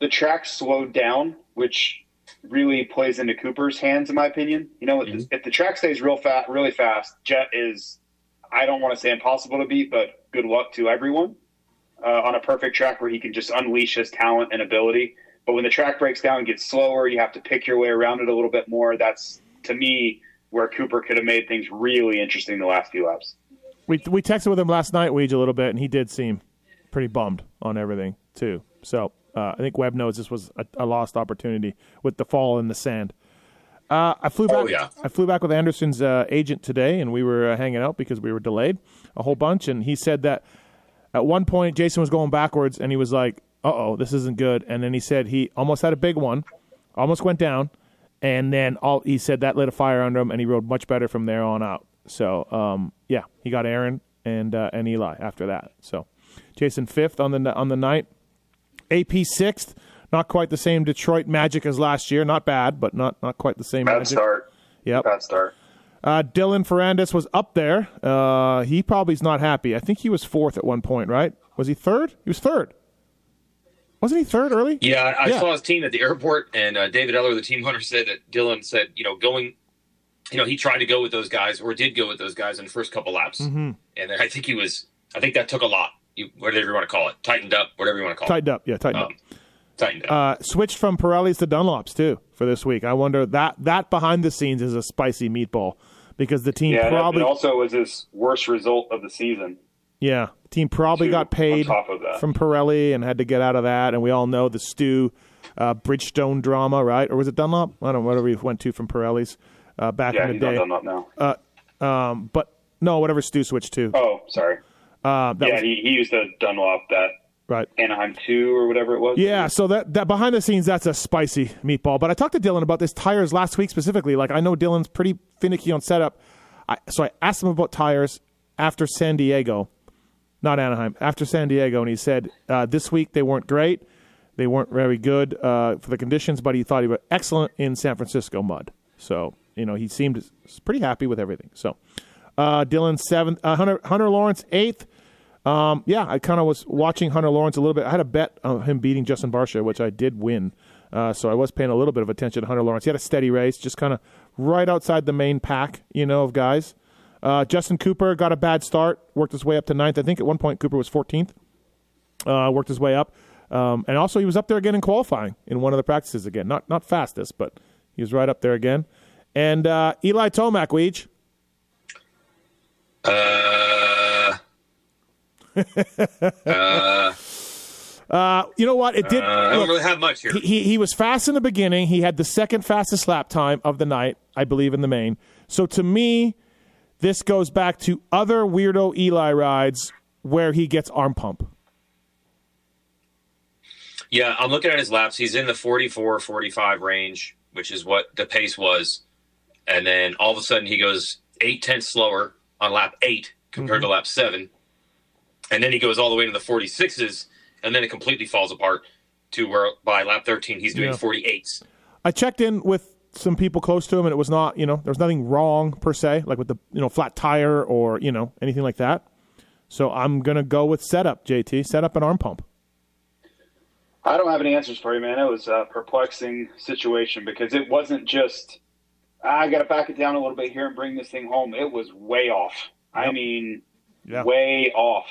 The track slowed down, which really plays into Cooper's hands, in my opinion. You know, Mhm. if the track stays real fast, really fast, Jet is. I don't want to say impossible to beat, but good luck to everyone uh, on a perfect track where he can just unleash his talent and ability. But when the track breaks down and gets slower, you have to pick your way around it a little bit more. That's to me where Cooper could have made things really interesting the last few laps. We we texted with him last night, Weege, a little bit, and he did seem pretty bummed on everything too. So uh, I think Webb knows this was a, a lost opportunity with the fall in the sand. Uh, I flew back. Oh, yeah. I flew back with Anderson's uh, agent today, and we were uh, hanging out because we were delayed a whole bunch. And he said that at one point Jason was going backwards, and he was like, "Uh oh, this isn't good." And then he said he almost had a big one, almost went down, and then all he said that lit a fire under him, and he rode much better from there on out. So um, yeah, he got Aaron and uh, and Eli after that. So Jason fifth on the on the night, AP sixth. Not quite the same Detroit magic as last year. Not bad, but not not quite the same Bad magic. start. Yep. Bad start. Uh, Dylan Ferrandis was up there. Uh, he probably's not happy. I think he was fourth at one point, right? Was he third? He was third. Wasn't he third early? Yeah, I Yeah. saw his team at the airport, and uh, David Eller, the team hunter, said that Dylan said, you know, going, you know, he tried to go with those guys or did go with those guys in the first couple laps, Mm-hmm. and I think he was, I think that took a lot. You, whatever you want to call it, tightened up, whatever you want to call it. Tightened up. Yeah, tightened it, up. um, tightened up. Uh, switched from Pirellis to Dunlops too for this week. I wonder that that behind the scenes is a spicy meatball because the team Yeah, probably it also was his worst result of the season. yeah team probably too, got paid on top of that. from Pirelli and had to get out of that. And we all know the Stu uh, Bridgestone drama, right? Or was it Dunlop? I don't know whatever he went to from Pirelli's uh, back Yeah, in the he's day. not done up now. Um, but no, whatever Stu switched to. Oh, sorry. Uh, yeah, was, he, he used a Dunlop that right. Anaheim two or whatever it was. Yeah, so that that behind the scenes, that's a spicy meatball. But I talked to Dylan about this tires last week specifically. Like I know Dylan's pretty finicky on setup, I, so I asked him about tires after San Diego, not Anaheim, after San Diego, and he said uh, this week they weren't great, they weren't very good uh, for the conditions, but he thought he was excellent in San Francisco mud. So you know he seemed pretty happy with everything. So uh, Dylan seventh, uh, Hunter Hunter Lawrence eighth. Um, yeah, I kind of was watching Hunter Lawrence a little bit. I had a bet on him beating Justin Barcia, which I did win. Uh, so I was paying a little bit of attention to Hunter Lawrence. He had a steady race, just kind of right outside the main pack, you know, of guys. Uh, Justin Cooper got a bad start, worked his way up to ninth. I think at one point Cooper was 14th. Uh, worked his way up, um, and also he was up there again in qualifying in one of the practices again. Not not fastest, but he was right up there again. And uh, Eli Tomac, Weege. Uh, Uh, you know what? It did. I look, don't really have much here. he, he he was fast in the beginning. He had the second fastest lap time of the night, I believe, in the main. So to me, this goes back to other weirdo Eli rides where he gets arm pump. Yeah, I'm looking at his laps. He's in the 44, 45 range, which is what the pace was. And then all of a sudden he goes eight tenths slower on lap eight compared to lap seven. And then he goes all the way into the 46s, and then it completely falls apart to where by lap 13 he's doing Yeah. 48s. I checked in with some people close to him, and it was not, you know, there was nothing wrong per se, like with the you know flat tire or you know anything like that. So I'm gonna go with setup, JT, setup and arm pump. I don't have any answers for you, man. It was a perplexing situation because it wasn't just "Ah, I got to back it down a little bit here and bring this thing home. It was way off. I mean, Yeah. way off.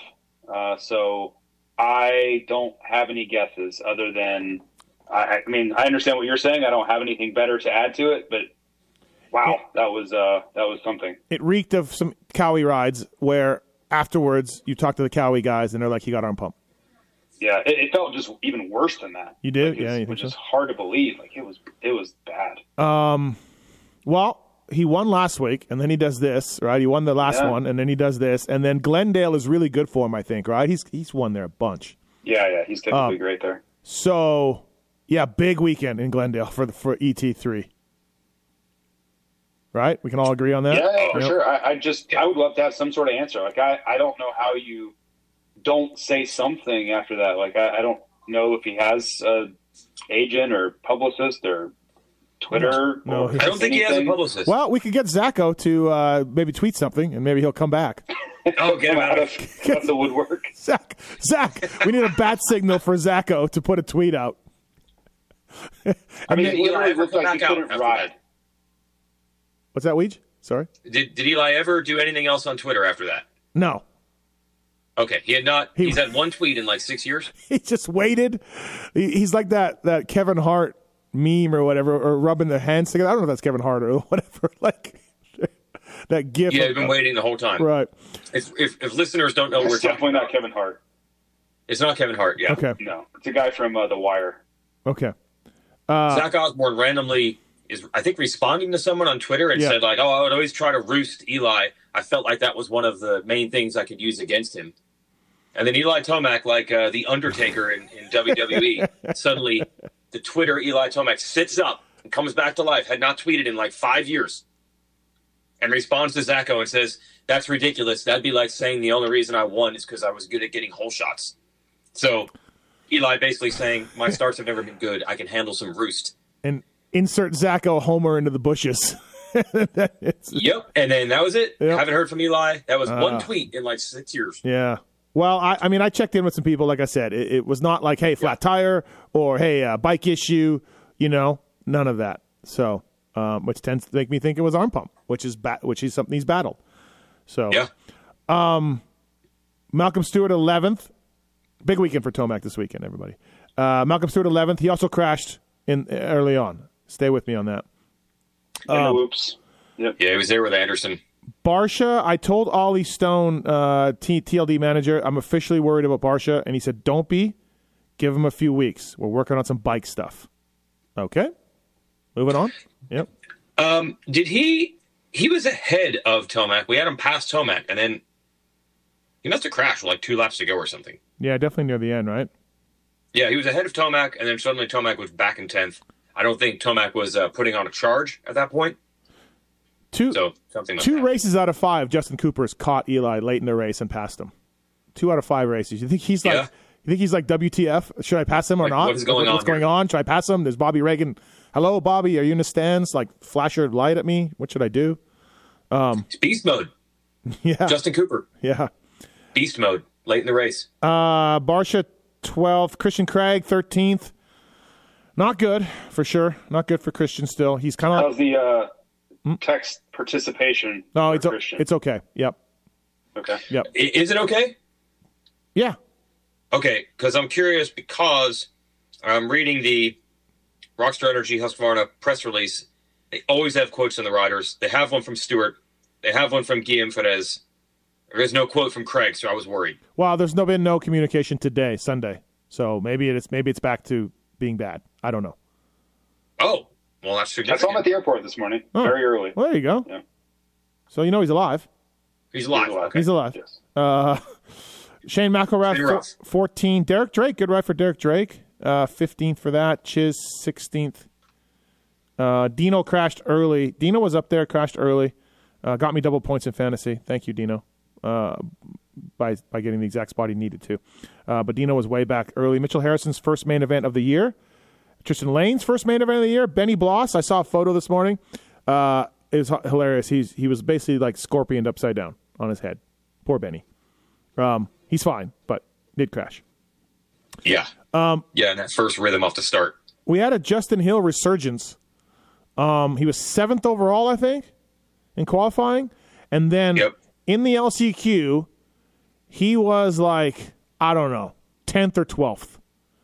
Uh, so I don't have any guesses other than I, I mean I understand what you're saying. I don't have anything better to add to it, but wow, that was uh, that was something. It reeked of some Cowie rides where afterwards you talk to the Cowie guys and they're like, he got arm pump. Yeah, it, it felt just even worse than that. You did? Like, Yeah, which so? is hard to believe. Like it was, it was bad. Well, he won last week, and then he does this, right? He won the last Yeah. one, and then he does this, and then Glendale is really good for him, I think, right? He's he's won there a bunch. Yeah, yeah, he's typically Um, great there. So, yeah, big weekend in Glendale for the, for ET three. Right? We can all agree on that. Yeah, for sure. I, I just I would love to have some sort of answer. Like I, I don't know how you don't say something after that. Like I, I don't know if he has a agent or publicist or Twitter. No, or I don't think he has a publicist. Well, we could get Zacho to uh, maybe tweet something, and maybe he'll come back. Oh, get him out out of of, out of the woodwork. Zach, Zach, we need a bat signal for Zacho to put a tweet out. I mean, Did it Eli literally ever looked like he back couldn't ride. that? What's that, Weege? Sorry? Did, did Eli ever do anything else on Twitter after that? No. Okay, he had not. He- he's had one tweet in like six years. He just waited. He, he's like that, that Kevin Hart meme or whatever, or rubbing the hands together. I don't know if that's Kevin Hart or whatever. Like that gift. Yeah, of- he's been waiting the whole time. Right. If, if, if listeners don't know, what we're It's talking definitely about. not Kevin Hart. It's not Kevin Hart. Yeah. Okay. No, it's a guy from uh, The Wire. Okay. Zach Osborne randomly is, I think, responding to someone on Twitter and Yeah. said like, "Oh, I would always try to roost Eli. I felt like that was one of the main things I could use against him." And then Eli Tomac, like uh, the Undertaker in, in WWE, suddenly the Twitter Eli Tomac sits up and comes back to life. Had not tweeted in like five years, and responds to Zacho and says, "That's ridiculous. That'd be like saying the only reason I won is because I was good at getting hole shots." So Eli basically saying, "My starts have never been good. I can handle some roost." And insert Zacho Homer into the bushes. Yep. And then that was it. Yep. Haven't heard from Eli. That was Ah. one tweet in like six years. yeah. Well, I, I mean, I checked in with some people. Like I said, it, it was not like, hey, flat tire or hey, uh, bike issue. You know, none of that. So, um, which tends to make me think it was arm pump, which is ba- which is something he's battled. So, Yeah. Um, Malcolm Stewart, 11th. Big weekend for Tomac this weekend, everybody. Uh, Malcolm Stewart, 11th. He also crashed in early on. Stay with me on that. And Um, the whoops. Yep. Yeah, he was there with Anderson. Barcia, I told Ollie Stone, uh, T- TLD manager, I'm officially worried about Barcia, and he said, "Don't be. Give him a few weeks. We're working on some bike stuff." Okay, moving on. Yep. Um, did he? He was ahead of Tomac. We had him past Tomac, and then he must have crashed with like two laps to go or something. Yeah, definitely near the end, right? Yeah, he was ahead of Tomac, and then suddenly Tomac was back in tenth. I don't think Tomac was uh, putting on a charge at that point. Two So something like two that. races out of five, Justin Cooper's caught Eli late in the race and passed him. Two out of five races. You think he's like? Yeah. You think he's like WTF? Should I pass him or Like, not? what is going What's on going here? on? Should I pass him? There's Bobby Regan. Hello, Bobby. Are you in the stands? Like, flash your light at me. What should I do? It's beast mode. Yeah, Justin Cooper, yeah. beast mode, late in the race. Uh, Barcia, 12th. Christian Craig, 13th. Not good, for sure. Not good for Christian still. He's kind of How's the uh, text participation? no, for it's, o- it's okay. Yep. okay. Yep. I- Is it okay? Yeah. Okay, because I'm curious because I'm reading the Rockstar Energy Husqvarna press release. They always have quotes on the riders. They have one from Stewart. They have one from Guillaume Ferez. There is no quote from Craig, so I was worried. Well, there's no been no communication today, Sunday. So maybe it's maybe it's back to being bad. I don't know. Oh, well, that's I saw him at the airport this morning, Oh. very early. Well, there you go. Yeah. So you know he's alive. He's alive. He's alive. Okay. He's alive. Yes. Uh, Shane McElrath, Been 14. Derek Drake, good ride for Derek Drake. Uh, 15th for that. Chiz, 16th. Uh, Dino crashed early. Dino was up there, crashed early. Uh, got me double points in fantasy. Thank you, Dino, uh, by by getting the exact spot he needed to. Uh, but Dino was way back early. Mitchell Harrison's first main event of the year. Tristan Lane's first main event of the year. Benny Bloss. I saw a photo this morning. Uh, it was hilarious. He's he was basically like scorpioned upside down on his head. Poor Benny. Um, he's fine, but did crash. Yeah. Um, yeah, and that first rhythm off the start. We had a Justin Hill resurgence. Um, he was seventh overall, I think, in qualifying, and then Yep. in the LCQ, he was like I don't know, tenth or twelfth,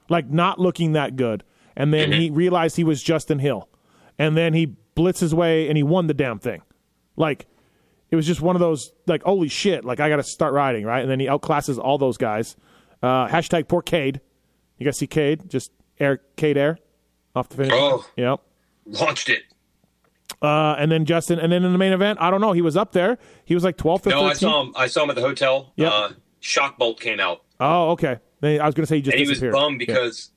like not looking that good. And then he realized he was Justin Hill, and then he blitzed his way and he won the damn thing. Like it was just one of those like holy shit, like I got to start riding right, and then he outclasses all those guys. Uh, hashtag poor Cade. You guys see Cade just air Cade air off the finish. Oh. Yep. Launched it. Uh, and then Justin, and then in the main event, I don't know. He was up there. He was like 12th or No, 13th. I saw him. I saw him at the hotel. Yeah. Uh, Shock Bolt came out, Oh, okay. I was going to say he just and he was disappeared. bummed because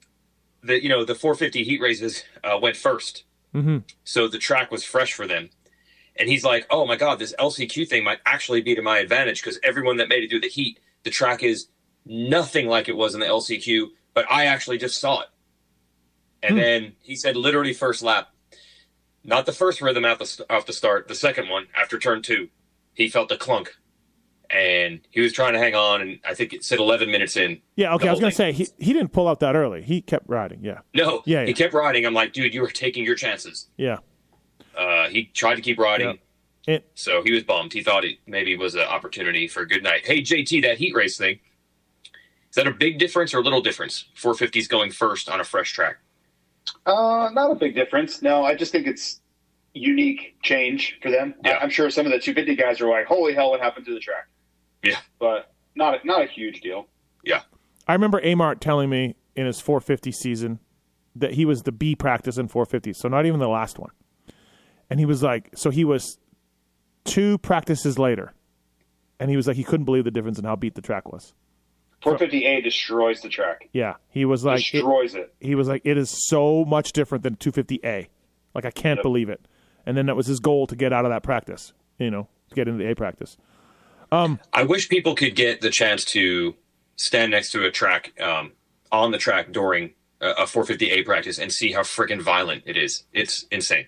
the you know the 450 heat races uh, went 1st Mm-hmm. so the track was fresh for them. And he's like, "Oh my god, this LCQ thing might actually be to my advantage because everyone that made it through the heat, the track is nothing like it was in the LCQ, but I actually just saw it." And then he said, literally first lap, not the first rhythm out the off the start, the second one after turn two, he felt a clunk, and he was trying to hang on, and I think it said 11 minutes in. Yeah, okay. I was going to say he, he didn't pull out that early. He kept riding. Yeah. No, Yeah, yeah. he kept riding. I'm like, dude, you were taking your chances. Yeah. Uh, he tried to keep riding. Yeah. It, So he was bummed. He thought it maybe was an opportunity for a good night. Hey, JT, that heat race thing, is that a big difference or a little difference? 450s going first on a fresh track. Uh, not a big difference. No, I just think it's unique change for them. Yeah. I, I'm sure some of the 250 guys are like, "Holy hell, what happened to the track?" Yeah. but not a, not a huge deal. Yeah. I remember Amart telling me in his 450 season that he was the B practice in 450, so not even the last one. And he was like, so he was two practices later, and he was like, he couldn't believe the difference in how beat the track was. 450A destroys the track. Yeah, he was like, destroys it. he was like, it is so much different than 250A. Like I can't Yep. believe it. And then that was his goal to get out of that practice. You know, to get into the A practice. I wish people could get the chance to stand next to a track um, on the track during a, a 450A practice and see how freaking violent it is. It's insane.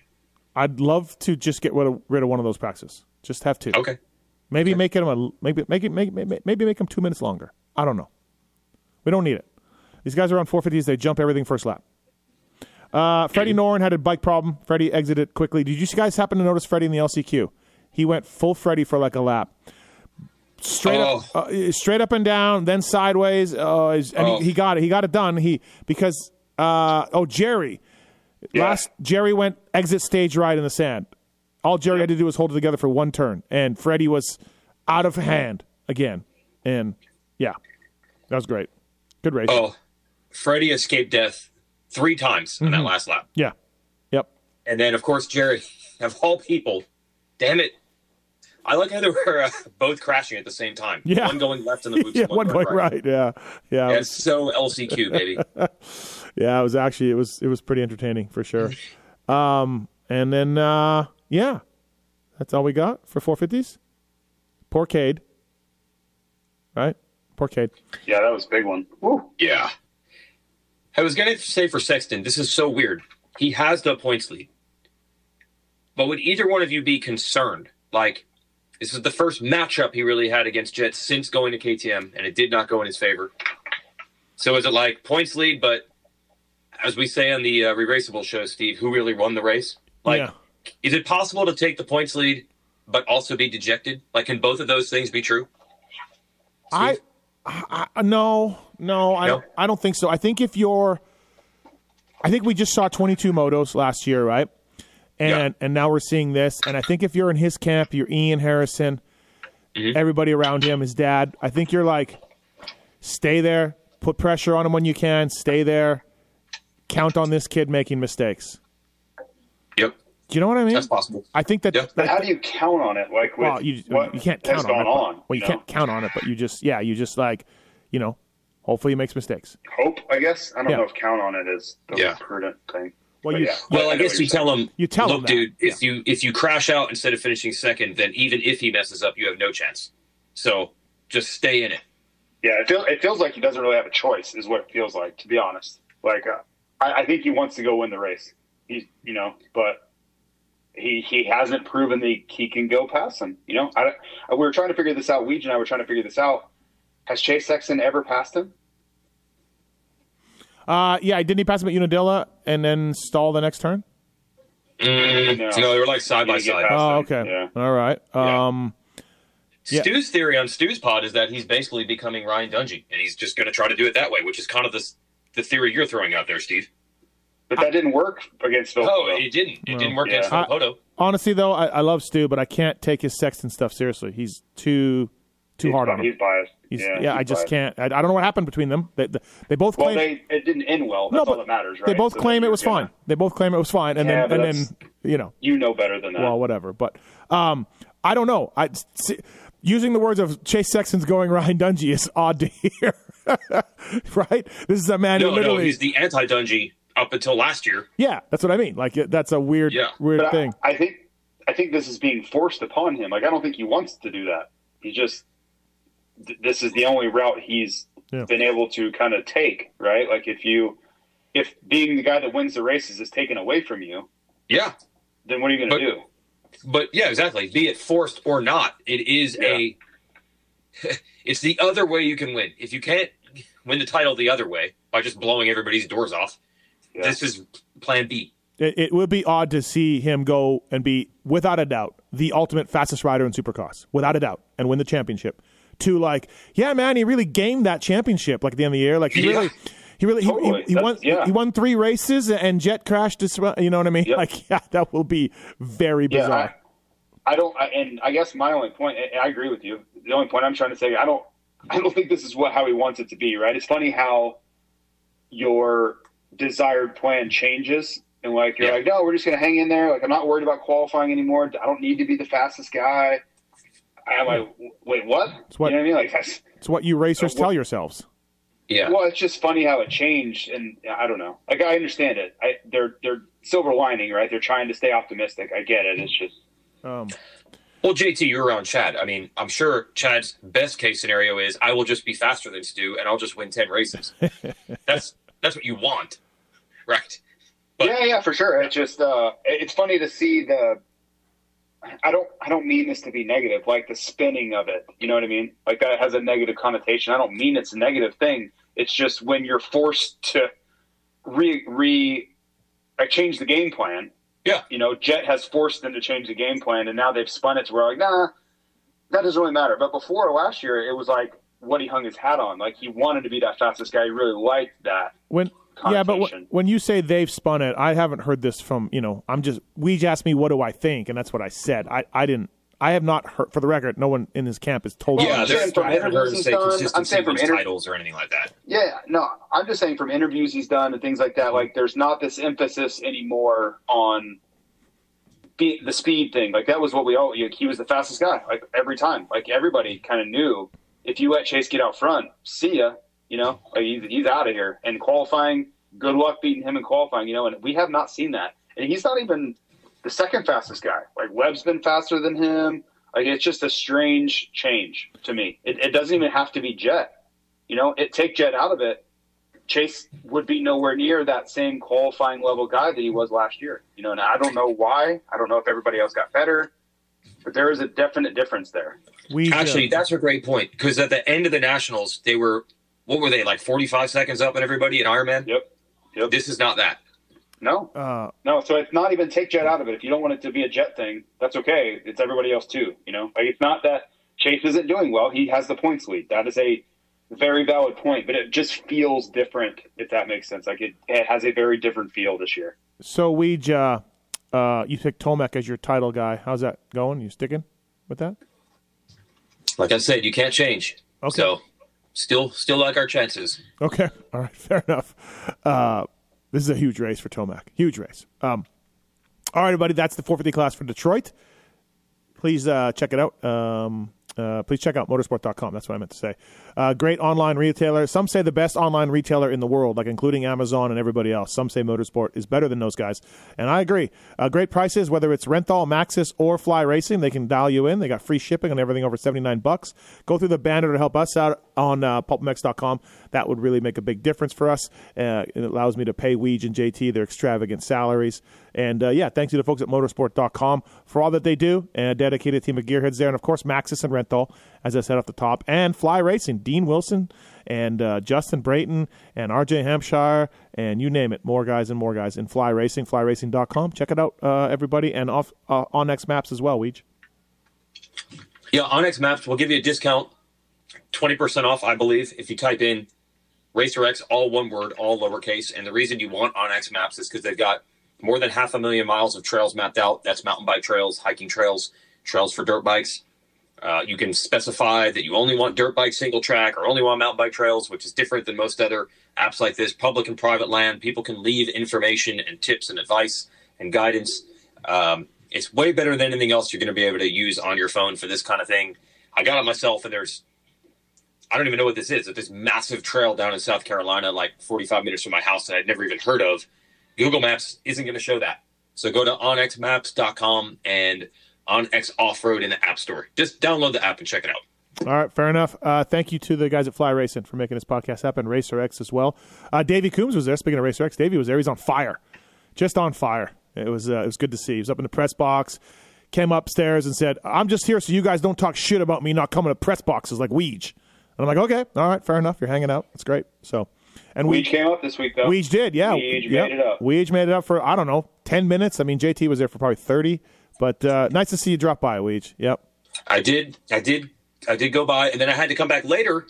I'd love to just get rid of, rid of one of those practices. Just have two. Okay. Maybe make it a maybe make it make, maybe maybe make them two minutes longer. I don't know. We don't need it. These guys are on 450s. They jump everything first lap. Uh, Freddie Noren had a bike problem. Freddie exited quickly. Did you guys happen to notice Freddie in the LCQ? He went full Freddie for like a lap, straight up, Oh. uh, straight up and down, then sideways. Uh, and Oh. he, he got it. He got it done. He because uh, oh Jerry, Yeah. last Jerry went exit stage right in the sand. All Jerry had to do was hold it together for one turn, and Freddie was out of hand again. And yeah, that was great. Good race. Oh, Freddie escaped death three times on that last lap. Yeah. Yep. And then, of course, Jerry, of all people, damn it. I like how they were uh, both crashing at the same time. Yeah. One going left in the boots, Yeah, one, one going right. Yeah. Yeah. it Yeah, was- it's so LCQ, baby. yeah, it was actually it was it was pretty entertaining for sure. Um, and then uh, yeah, that's all we got for 450s. Poor Cade. Right? Poor Cade. Yeah, that was a big one. Woo. Yeah. I was going to say for Sexton, this is so weird. He has the points lead. But would either one of you be concerned? Like, this is the first matchup he really had against Jets since going to KTM, and it did not go in his favor. So is it like points lead, but as we say on the uh, Re-Raceable show, Steve, who really won the race? Like, Yeah. is it possible to take the points lead but also be dejected? Like, can both of those things be true? I, I, I no, no, I, No? I don't think so. I think if you're, I think we just saw 22 motos last year, right? And and now we're seeing this. And I think if you're in his camp, you're Ian Harrison, Mm-hmm. everybody around him, his dad. I think you're like, stay there, put pressure on him when you can, stay there, count on this kid making mistakes. Yep, Do you know what I mean? that's possible. I think that. Yeah. that- But how do you count on it? Like, with well, you what you can't has count on gone it. but- on? well, you know? can't count on it, but you just yeah, you just like, you know, hopefully he makes mistakes. hope. I guess I don't Yeah. know if count on it is the Yeah. prudent thing. Well, you, yeah. Well, I, know guess you you're tell him. You tell look, him that. dude. If you if you crash out instead of finishing second, then even if he messes up, you have no chance. So just stay in it. Yeah, it feels it feels like he doesn't really have a choice, is what it feels like. To be honest, like uh, I, I think he wants to go win the race. He's you know, but he he hasn't proven that he can go past him. You know, I, I we were trying to figure this out. Weege and I were trying to figure this out. Has Chase Sexton ever passed him? Uh, yeah, didn't he pass him at Unadilla and then stall the next turn? Mm, No. no. they were like side by He didn't get side. Oh, okay. Yeah. All right. Um, yeah. Stu's theory on Stu's pod is that he's basically becoming Ryan Dungey, and he's just going to try to do it that way, which is kind of the the theory you're throwing out there, Steve. But that didn't work against Phil. Oh, Poto. it didn't. It didn't work Yeah. against I- Poto. honestly, though, I, I love Stu, but I can't take his Sexton stuff seriously. He's too too He's hard bi- on him. He's biased. He's, yeah, yeah, I just can't. I, I don't know what happened between them. They, they, they both Well, claim. they it didn't end well. no, That's but all that matters, right? They both So claim it was you're fine. They both claim it was fine, and Yeah, then and then you know, You know better than that. well, whatever. But um, I don't know. I see, using the words of Chase Sexton's going Ryan Dungey is odd to hear, right? This is a man No, who no, literally. he's the anti Dungey up until last year. yeah, that's what I mean. Like that's a weird, Yeah. weird But I- thing. I, think I think this is being forced upon him. Like I don't think he wants to do that. He just th- this is the only route he's Yeah. been able to kind of take. Right? Like if you if being the guy that wins the races is taken away from you, Yeah, then what are you going to do? but yeah, exactly. Be it forced or not, it is a. It's the other way you can win. If you can't win the title the other way by just blowing everybody's doors off, Yeah. this is Plan B. It, it would be odd to see him go and be, without a doubt, the ultimate fastest rider in Supercross, without a doubt, and win the championship. To like, yeah, man, he really gamed that championship. Like at the end of the year, like he Yeah. really, he really, he- Totally. he, he, won, yeah. he won three races and Jet crashed. His, you know what I mean? Yep. Like, yeah, that will be very Yeah, bizarre. I, I don't. I, and I guess my only point. I- I agree with you. The only point I'm trying to say, I don't. I don't think this is what how he wants it to be. Right? It's funny how your desired plan changes, and like you're Yeah. like, no, we're just going to hang in there. Like I'm not worried about qualifying anymore. I don't need to be the fastest guy. I'm like, wait, what? It's what- you know what I mean? Like that's It's what you racers Uh, what- tell yourselves. Yeah. well, it's just funny how it changed, and I don't know. Like I understand it. I, they're they're silver lining, right? They're trying to stay optimistic. I get it. It's just Um, Well, JT, you're around Chad. I mean, I'm sure Chad's best case scenario is I will just be faster than Stu and I'll just win ten races. that's that's what you want, right? But- yeah, yeah, for sure. It's just uh, it's funny to see the. I don't. I don't mean this to be negative. Like the spinning of it. You know what I mean? Like that has a negative connotation. I don't mean it's a negative thing. It's just when you're forced to re re, like change the game plan. Yeah. You know, Jet has forced them to change the game plan, and now they've spun it to where like, nah, that doesn't really matter. But before last year, it was like what he hung his hat on. Like he wanted to be that fastest guy. He really liked that. when yeah, but connotation. wh- when you say they've spun it, I haven't heard this from you know. I'm just we asked me what do I think, and that's what I said. I I didn't. I have not heard. For the record, no one in this camp has told Well, me. yeah, I'm saying from I haven't heard him interviews say he's done, I'm consistency saying from wins inter- titles or anything like that. Yeah, no, I'm just saying from interviews he's done and things like that. Like, there's not this emphasis anymore on be, the speed thing. Like that was what we all. He was the fastest guy. Like every time. Like everybody kind of knew if you let Chase get out front, see ya. You know, like he's, he's out of here. And qualifying, good luck beating him in qualifying. You know, and we have not seen that. And he's not even the second fastest guy. Like Webb's been faster than him. Like it's just a strange change to me. It, it doesn't even have to be Jet. You know, it take Jet out of it. Chase would be nowhere near that same qualifying level guy that he was last year. You know, and I don't know why. I don't know if everybody else got better, but there is a definite difference there. we Actually, that's a great point because at the end of the Nationals, they were what were they like 45 seconds up on everybody in Ironman? Yep. Yep. This is not that. No, uh, no. So it's not even take Jet out of it. If you don't want it to be a Jet thing, that's okay. It's everybody else too. You know, like it's not that Chase isn't doing well. He has the points lead. That is a very valid point, but it just feels different. If that makes sense, like it, it has a very different feel this year. so we uh, uh, you picked Tomac as your title guy. How's that going? You sticking with that? Like I said, you can't change. Okay. So still, still like our chances. Okay. All right. Fair enough. Uh, this is a huge race for Tomac. Huge race. Um, all right, everybody. That's the 450 class for Detroit. Please uh, check it out. Um, uh, please check out motosport.com. That's what I meant to say. Uh, great online retailer. Some say the best online retailer in the world, like including Amazon and everybody else. Some say MotoSport is better than those guys. And I agree. Uh, great prices, whether it's Renthal, Maxxis, or Fly Racing. They can dial you in. They got free shipping on everything over 79 bucks. Go through the banner to help us out on uh, pulpmex.com. That would really make a big difference for us. Uh, it allows me to pay Weege and JT their extravagant salaries. And uh, yeah, thanks to the folks at motosport.com for all that they do and a dedicated team of gearheads there. And of course, Maxxis and Renthal, as I said off the top, and Fly Racing, Dean Wilson and uh, Justin Brayton and RJ Hampshire and you name it, more guys and more guys in Fly Racing, flyracing.com. Check it out, uh, everybody, and off uh, onX Maps as well, Weege. Yeah, onX Maps will give you a discount, 20% off, I believe, if you type in Racer X, all one word, all lowercase. And the reason you want onX Maps is because they've got more than half a million miles of trails mapped out. That's mountain bike trails, hiking trails, trails for dirt bikes. Uh, you can specify that you only want dirt bike single track or only want mountain bike trails, which is different than most other apps like this. Public and private land, people can leave information and tips and advice and guidance. Um, it's way better than anything else you're going to be able to use on your phone for this kind of thing. I got it myself, and there's I don't even know what this is. It's this massive trail down in South Carolina, like 45 minutes from my house that I'd never even heard of. Google Maps isn't going to show that. So go to onxmaps.com and OnX Offroad in the App Store. Just download the app and check it out. All right, fair enough. Uh, thank you to the guys at Fly Racing for making this podcast happen. Racer X as well. Uh, Davey Coombs was there. Speaking of Racer X, Davey was there. He's on fire, just on fire. It was uh, it was good to see. He was up in the press box, came upstairs and said, "I'm just here so you guys don't talk shit about me not coming to press boxes like Weege." And I'm like, "Okay, all right, fair enough. You're hanging out. That's great." So, and We Weege, came up this week though. Weege did, yeah. Weege Yep. made it up. Weege made it up for I don't know ten minutes. I mean, JT was there for probably thirty, but uh, nice to see you drop by, Weege. Yep. I did, I did, I did go by, and then I had to come back later.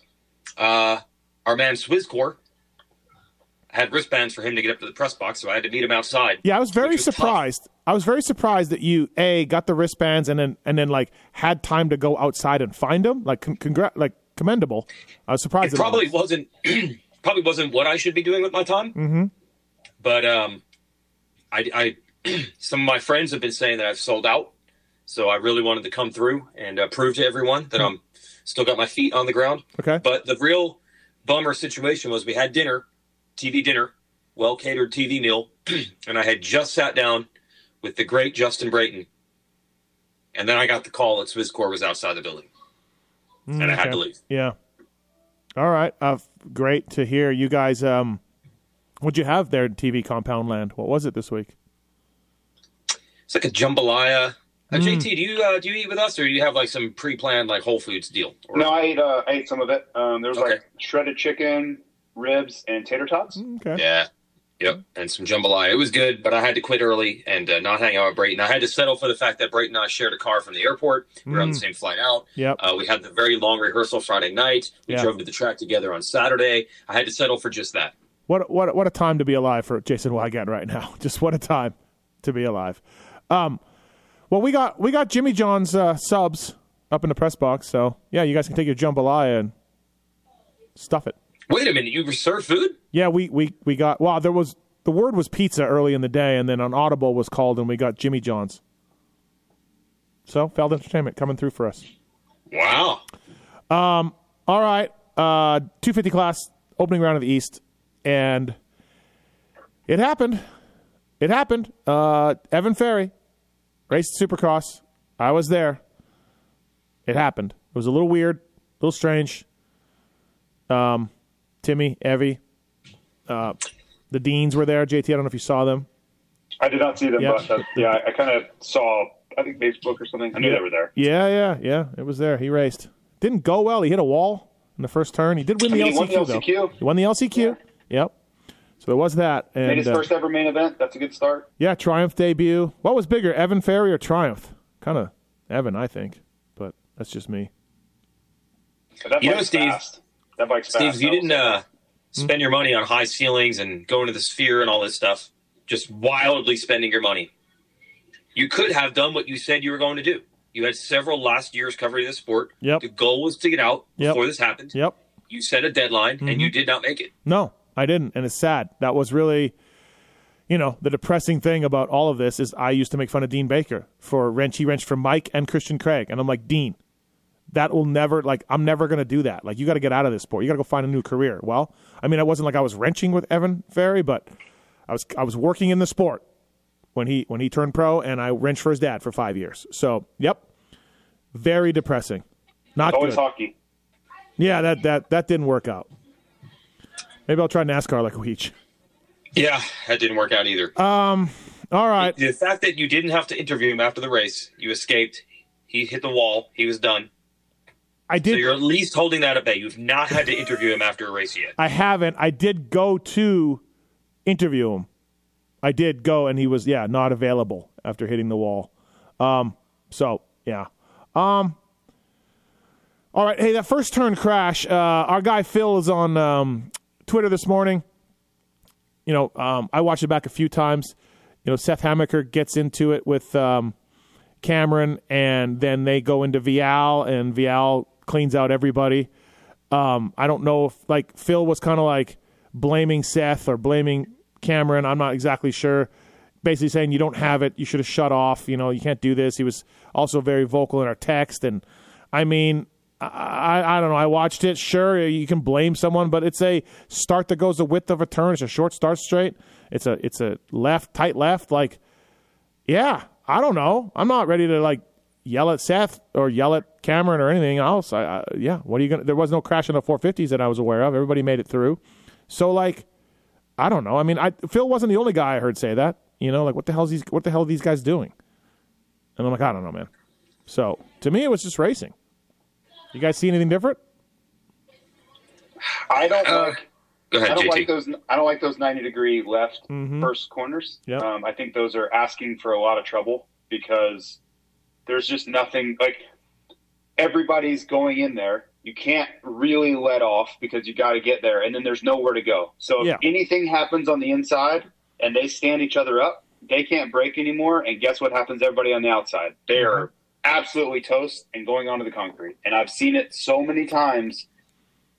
Uh, our man Swizcore had wristbands for him to get up to the press box, so I had to meet him outside. Yeah, I was very tough. surprised. I was very surprised that you a got the wristbands and then and then like had time to go outside and find them. Like con- congrat, like commendable. I was surprised. It probably wasn't probably wasn't what I should be doing with my time. Mm-hmm. But um, I, I some of my friends have been saying that I've sold out, So I really wanted to come through and uh, prove to everyone that I'm still got my feet on the ground. Okay. But the real bummer situation was we had dinner, TV dinner, well catered TV meal, and I had just sat down with the great Justin Brayton. And then I got the call that Swisscore was outside the building. and I had okay. to leave. Yeah. All right. Uh, great to hear. You guys, um, what'd you have there TV Compound Land? What was it this week? It's like a jambalaya. Uh, Mm. JT, do you uh, do you eat with us, or do you have like some pre-planned like Whole Foods deal? Or, No, I ate. Uh, I ate some of it. Um, there was Okay. like shredded chicken, ribs, and tater tots. Okay. Yeah. Yep. And some jambalaya. It was good, but I had to quit early and uh, not hang out with Brayton. I had to settle for the fact that Brayton and I shared a car from the airport. We were on the same flight out. Yep. Uh, we had the very long rehearsal Friday night. We Yeah. drove to the track together on Saturday. I had to settle for just that. What what what a time to be alive for Jason Weigandt right now. Just what a time to be alive. Um, well, we got we got Jimmy John's uh, subs up in the press box, so yeah, you guys can take your jambalaya and stuff it. Wait a minute, you serve food? Yeah, we we we got. Well, there was the word was pizza early in the day, and then an Audible was called, and we got Jimmy John's. So, Feld Entertainment coming through for us. Wow. Um. All right, uh, 250 class opening round of the East, and it happened. It happened. Uh, Evan Ferry raced Supercross. I was there. It happened. It was a little weird, a little strange. Um, Timmy, Evie, uh, the Deans were there. JT, I don't know if you saw them. I did not see them, Yeah. but uh, yeah, I, kind of saw. I think Facebook or something. I knew they were there. Yeah, yeah, yeah. It was there. He raced. Didn't go well. He hit a wall in the first turn. He did win the I mean, he LCQ, won the though. LCQ. He won the LCQ. Yep. So there was that. And Made his uh, first ever main event. That's a good start. yeah, Triumph debut. What was bigger, Evan Ferry or Triumph? Kind of Evan, I think, but that's just me. That You know, Steve- fast. That bike's Steve, fast. you I didn't say uh, that. spend your money on high ceilings and going to the sphere and all this stuff. Just wildly spending your money. You could have done what you said you were going to do. You had several last years covering this sport. Yep. The goal was to get out Yep. before this happened. Yep. You set a deadline and Mm-hmm. you did not make it. No, I didn't, and it's sad. That was really, you know, the depressing thing about all of this is I used to make fun of Dean Baker for wrench. He wrenched for Mike and Christian Craig, and I'm like, Dean, that will never like I'm never gonna do that. Like you got to get out of this sport. You got to go find a new career. Well, I mean, I wasn't like I was wrenching with Evan Ferry, but I was I was working in the sport when he when he turned pro, and I wrenched for his dad for five years. So, yep, very depressing. Not Always good. hockey. Yeah, that that that didn't work out. Maybe I'll try NASCAR like a week. Yeah, that didn't work out either. Um, All right. the fact that you didn't have to interview him after the race, you escaped. He hit the wall. He was done. I did. So you're at least holding that at bay. You've not had to interview him after a race yet. I haven't. I did go to interview him. I did go, and he was yeah not available after hitting the wall. Um. So yeah. Um. All right. Hey, that first turn crash. Uh, our guy Phil is on um, Twitter this morning. You know, um, I watched it back a few times. You know, Seth Hammaker gets into it with um, Cameron, and then they go into Vialle, and Vialle cleans out everybody. Um, I don't know if like Phil was kind of like blaming Seth or blaming Cameron. I'm not exactly sure. Basically saying you don't have it, you should have shut off. You know, you can't do this. He was also very vocal in our text, and I mean, I, I don't know. I watched it. Sure, you can blame someone, but it's a start that goes the width of a turn. It's a short start straight. It's a it's a left tight left. Like, yeah, I don't know. I'm not ready to like yell at Seth or yell at Cameron or anything else. I, I yeah, what are you gonna? There was no crash in the 450s that I was aware of. Everybody made it through. So like, I don't know. I mean, I, Phil wasn't the only guy I heard say that. You know, like what the hell's these what the hell are these guys doing? And I'm like, I don't know, man. So to me, it was just racing. You guys see anything different? I don't Uh, like. Go I don't JT. like those. I don't like those ninety degree left Mm-hmm. first corners. Yep. Um, I think those are asking for a lot of trouble because there's just nothing like everybody's going in there. You can't really let off because you got to get there, and then there's nowhere to go. So if Yeah. anything happens on the inside and they stand each other up, they can't brake anymore. And guess what happens? Everybody on the outside, they Mm-hmm. are absolutely toast and going onto the concrete. And I've seen it so many times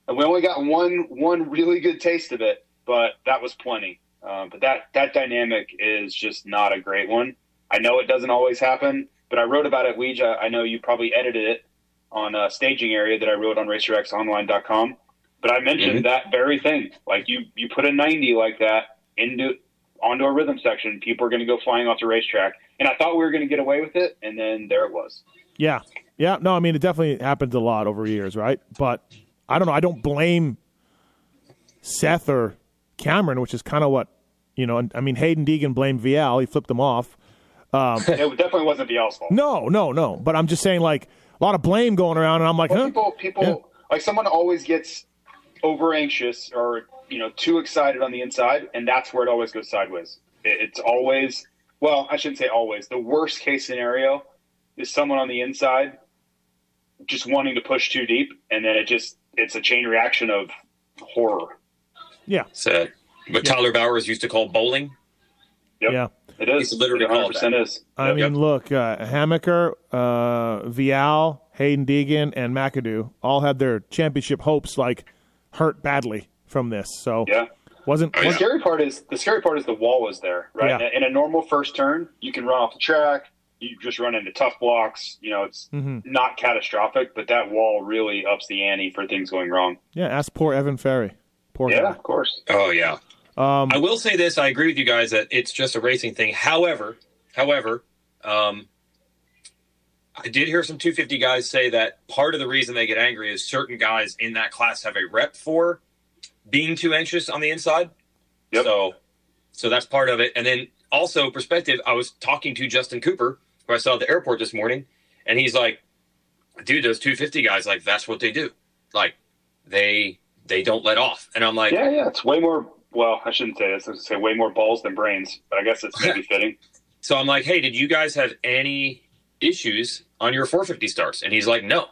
and we only got one one really good taste of it, but that was plenty. Um, but that that dynamic is just not a great one. I know it doesn't always happen, but I wrote about it. Weege, I know you probably edited it on a staging area that I wrote on RacerXOnline.com. But I mentioned Mhm. that very thing. Like you, you put a 90 like that into onto a rhythm section, people are going to go flying off the racetrack. And I thought we were going to get away with it, and then there it was. Yeah. Yeah. No, I mean, it definitely happens a lot over years, right? But I don't know. I don't blame Seth or Cameron, which is kind of what, you know, I mean, Haiden Deegan blamed Vialle. He flipped them off. Um, it definitely wasn't Vialle's fault. No, no, no. But I'm just saying, like, a lot of blame going around, and I'm like, Well, huh? people, people, Yeah. like someone always gets over anxious or you know too excited on the inside, and that's where it always goes sideways. It's always, well, I shouldn't say always. The worst case scenario is someone on the inside just wanting to push too deep, and then it just it's a chain reaction of horror. Yeah. So, what Tyler Bowers used to call bowling. Yep. Yeah. It is. It's literally 100% called that. is. I Yep. mean, look, uh, Hammaker, uh, Vialle, Haiden Deegan, and McAdoo all had their championship hopes like hurt badly from this. So yeah. wasn't, The wasn't scary part is the scary part is the wall is there, right? Yeah. In a normal first turn, you can run off the track. You just run into tough blocks. You know, it's Mhm. not catastrophic, but that wall really ups the ante for things going wrong. yeah. Ask poor Evan Ferry. Poor Yeah, guy. of course. Oh yeah. Um, I will say this: I agree with you guys that it's just a racing thing. However, however, um, I did hear some 250 guys say that part of the reason they get angry is certain guys in that class have a rep for being too anxious on the inside. Yep. So, so that's part of it. And then also perspective. I was talking to Justin Cooper, who I saw at the airport this morning, and he's like, "Dude, those 250 guys, like that's what they do. Like they they don't let off." And I'm like, Yeah, yeah. It's way more. Well, I shouldn't say this. I should say way more balls than brains, but I guess it's maybe fitting. So I'm like, hey, did you guys have any issues on your 450 starts? And he's like, no.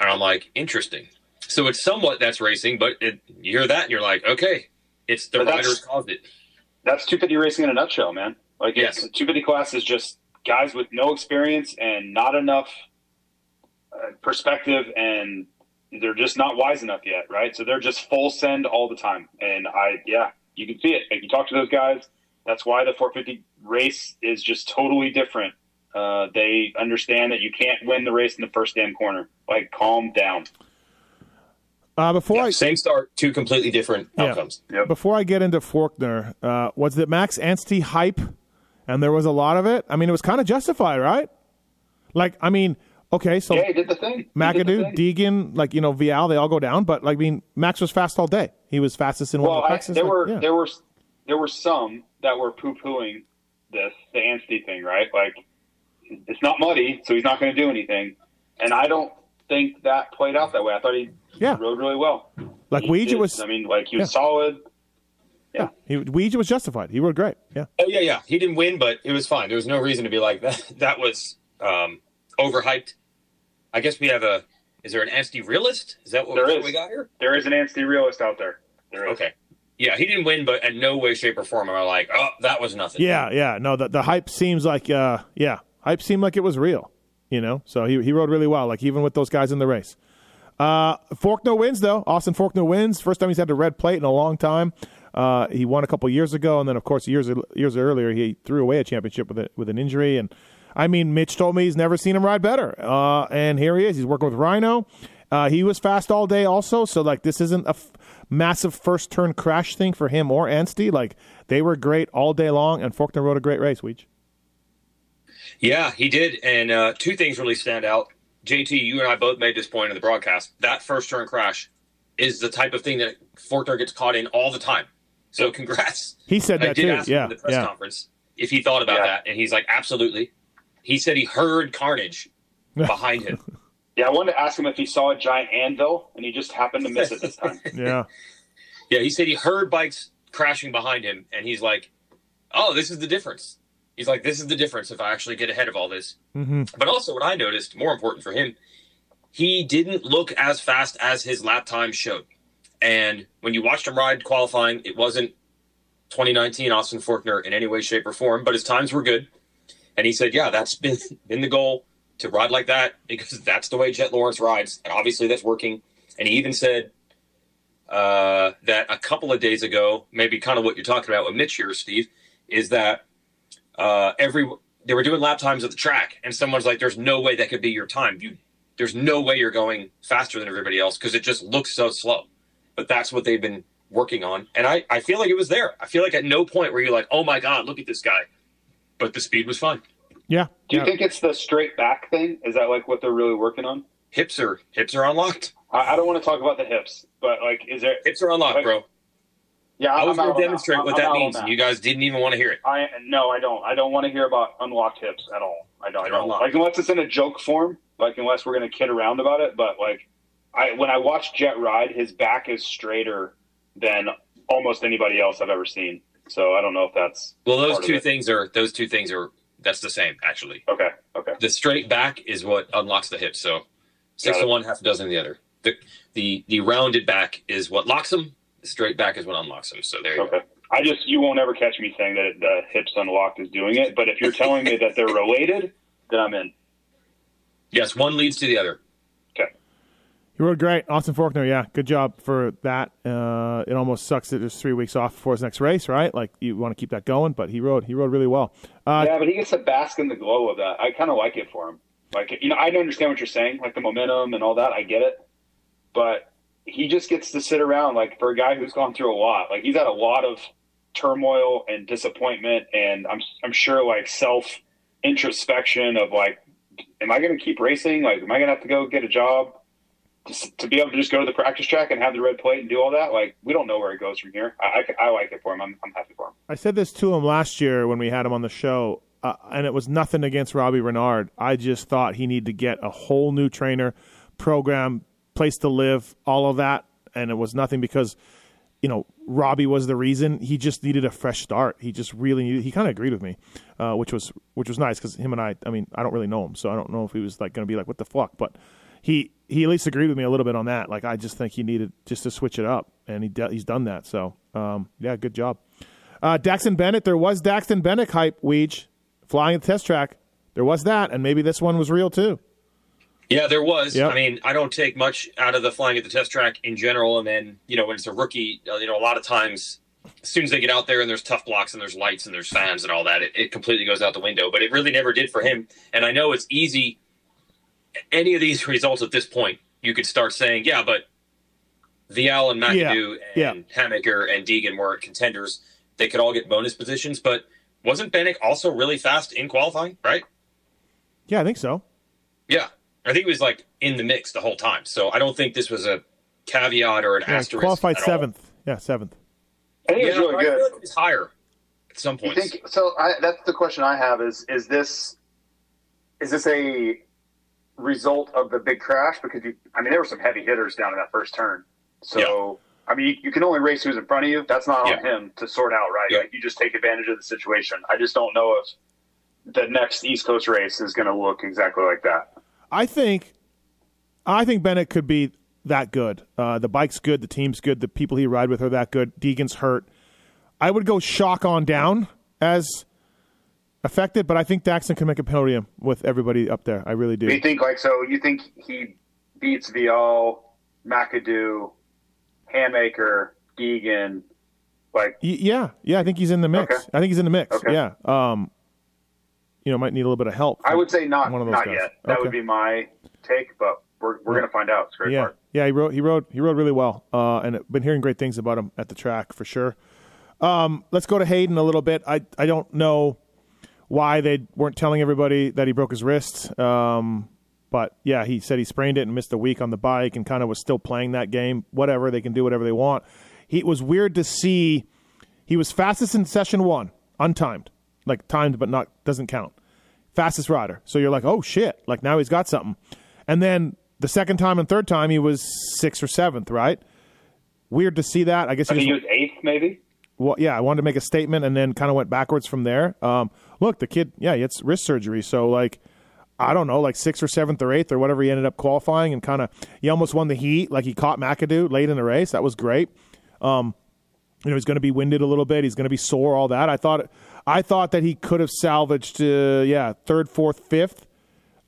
And I'm like, interesting. So it's somewhat that's racing, but it, you hear that and you're like, okay, it's the riders caused it. That's 250 racing in a nutshell, man. Like, Yes. 250 class is just guys with no experience and not enough uh, perspective, and they're just not wise enough yet, right? So they're just full send all the time. And I, yeah, you can see it. Like, you talk to those guys. That's why the 450 race is just totally different. Uh, they understand that you can't win the race in the first damn corner. Like, calm down. uh, before Yeah, I same start, two completely different Yeah. outcomes. before I get into Forkner, uh, was it Max Anstie hype? And there was a lot of it. I mean, it was kind of justified, right? Like, I mean, okay, so Yeah, he did the thing. He did the McAdoo, thing. Deegan, like you know, Vialle, they all go down. But like, I mean, Max was fast all day. He was fastest in one of the I, practices. there like, were yeah. there were there were some that were poo pooing this the Anstie thing, right? Like it's not muddy, so he's not going to do anything. And I don't think that played out that way. I thought he Yeah. rode really well. like He Weege did- was. I mean, like he was solid. yeah. solid. He, Weege was justified. He rode great. Yeah. Oh yeah, yeah. He didn't win, but it was fine. There was no reason to be like that. That was um, overhyped. I guess we have a. Is there an Anstie realist? Is that what, There what is. we got here? There is an Anstie realist out there. There is. Okay. Yeah, he didn't win, but in no way, shape, or form am I like, oh, that was nothing. Yeah, yeah. No, the the hype seems like uh yeah, hype seemed like it was real, you know. So he he rode really well, like even with those guys in the race. Uh wins though. Austin Forkner wins. First time he's had the red plate in a long time. Uh he won a couple years ago and then of course years years earlier he threw away a championship with a, with an injury and I mean Mitch told me he's never seen him ride better. Uh and here he is. He's working with Rhino. Uh he was fast all day also, so like this isn't a f- massive first turn crash thing for him or Anstie. Like they were great all day long, and Forkner rode a great race. Weech. Yeah, he did. And uh, two things really stand out. JT, you and I both made this point in the broadcast. That first turn crash is the type of thing that Forkner gets caught in all the time. So congrats. He said I that did too. ask him Yeah, in the press yeah. conference if he thought about Yeah. that, and he's like, absolutely. He said he heard carnage behind him. Yeah, I wanted to ask him if he saw a giant anvil, and he just happened to miss it this time. yeah. Yeah, he said he heard bikes crashing behind him, and he's like, "Oh, this is the difference." He's like, "This is the difference if I actually get ahead of all this." hmm But also, what I noticed, more important for him, he didn't look as fast as his lap time showed. And when you watched him ride qualifying, it wasn't 2019 Austin Forkner in any way, shape, or form, but his times were good. And he said, "Yeah, that's been been the goal to ride like that because that's the way Jett Lawrence rides, and obviously that's working." And he even said uh, that a couple of days ago, maybe kind of what you're talking about with Mitch here, Steve, is that uh, every they were doing lap times at the track, and someone's like, "There's no way that could be your time. You, there's no way you're going faster than everybody else because it just looks so slow." But that's what they've been working on, and I, I feel like it was there. I feel like at no point were you like, "Oh my god, look at this guy," but the speed was fine. Yeah. Do you yeah. think it's the straight back thing? Is that like what they're really working on? Hips are hips are unlocked. I, I don't want to talk about the hips, but like, is there? Hips are unlocked, Like- bro. Yeah, I was going to demonstrate that. what I'm that means, and you guys didn't even want to hear it. I no, I don't. I don't want to hear about unlocked hips at all. I don't. I don't. unlocked. Like unless it's in a joke form. Like unless we're gonna kid around about it. But like, I when I watch Jett ride, his back is straighter than almost anybody else I've ever seen. So I don't know if that's Well, those two things are those two things are that's the same actually. okay. Okay. The straight back is what unlocks the hips. So six to one, half a dozen the other. The the the rounded back is what locks them. The straight back is what unlocks them. So there you go. Okay. I just you won't ever catch me saying that the hips unlocked is doing it. But if you're telling me that they're related, then I'm in. Yes, one leads to the other. Okay. You rode great. Austin Forkner, yeah. Good job for that. Uh, it almost sucks that there's three weeks off before his next race, right? Like you want to keep that going, but he rode he rode really well. Uh, yeah, but he gets to bask in the glow of that. I kind of like it for him. Like, you know, I understand what you're saying, like the momentum and all that. I get it, but he just gets to sit around. Like for a guy who's gone through a lot, like he's had a lot of turmoil and disappointment, and I'm I'm sure like self introspection of like, am I going to keep racing? Like, am I going to have to go get a job? Just to be able to just go to the practice track and have the red plate and do all that, like we don't know where it goes from here. I, I, I like it for him. I'm, I'm happy for him. I said this to him last year when we had him on the show, uh, and it was nothing against Robbie Reynard. I just thought he needed to get a whole new trainer, program, place to live, all of that, and it was nothing because, you know, Robbie was the reason. He just needed a fresh start. He just really needed. He kind of agreed with me, uh, which was which was nice because him and I. I mean, I don't really know him, so I don't know if he was like going to be like, "What the fuck," but. He, he at least agreed with me a little bit on that. Like I just think he needed just to switch it up, and he de- he's done that. So um, yeah, good job. Uh, Daxton Bennick, there was Daxton Bennick hype, Weege, flying the test track. There was that, and maybe this one was real too. Yeah, there was. Yep. I mean, I don't take much out of the flying at the test track in general, and then you know when it's a rookie, uh, you know a lot of times as soon as they get out there and there's tough blocks and there's lights and there's fans and all that, it, it completely goes out the window. But it really never did for him. And I know it's easy. Any of these results at this point, you could start saying, yeah, but Vialle and McAdoo Yeah. and Hammaker and Deegan were contenders. They could all get bonus positions, but wasn't Bennick also really fast in qualifying? Right? Yeah, I think so. Yeah, I think he was like in the mix the whole time. So I don't think this was a caveat or an Yeah, asterisk. qualified at all. seventh. Yeah, seventh. I think Yeah, it's really I good. feel like he was higher at some You points. think so? I, that's the question I have: is is this is this a result of the big crash? Because you, I mean, there were some heavy hitters down in that first turn. So I mean, you, you can only race who's in front of you. That's not on him to sort out, right? Yeah. Like you just take advantage of the situation. I just don't know if the next East Coast race is going to look exactly like that. I think, I think Bennick could be that good. Uh, the bike's good, the team's good, the people he ride with are that good. Deegan's hurt. I would go shock on down as affected, but I think Daxton can make a podium with everybody up there. I really do. Do you think like so? You think he beats Vialle, McAdoo, Hammaker, Deegan, like Y- yeah, yeah, I think he's in the mix. Okay. I think he's in the mix. Okay. Yeah. Um, you know, might need a little bit of help. I would say not One of those not guys. yet. That Okay. would be my take, but we're we're gonna find out. It's a great yeah, part. yeah, he rode, he rode, he rode really well, uh, and been hearing great things about him at the track for sure. Um, let's go to Haiden a little bit. I I don't know why they weren't telling everybody that he broke his wrist, um, but yeah, he said he sprained it and missed a week on the bike, and kind of was still playing that game. Whatever, they can do whatever they want. He it was weird to see. He was fastest in session one, untimed, like timed but not doesn't count fastest rider. So you're like, oh shit, like now he's got something. And then the second time and third time he was sixth or seventh, right? Weird to see that. I guess I he just, he was eighth, maybe. well, yeah, I wanted to make a statement and then kind of went backwards from there. Um, look, the kid, yeah, he had wrist surgery, so like, I don't know, like sixth or seventh or eighth or whatever he ended up qualifying, and kind of he almost won the heat. Like he caught McAdoo late in the race. That was great. Um, you know, he's going to be winded a little bit. He's going to be sore. All that. I thought, I thought that he could have salvaged, uh, yeah, third, fourth, fifth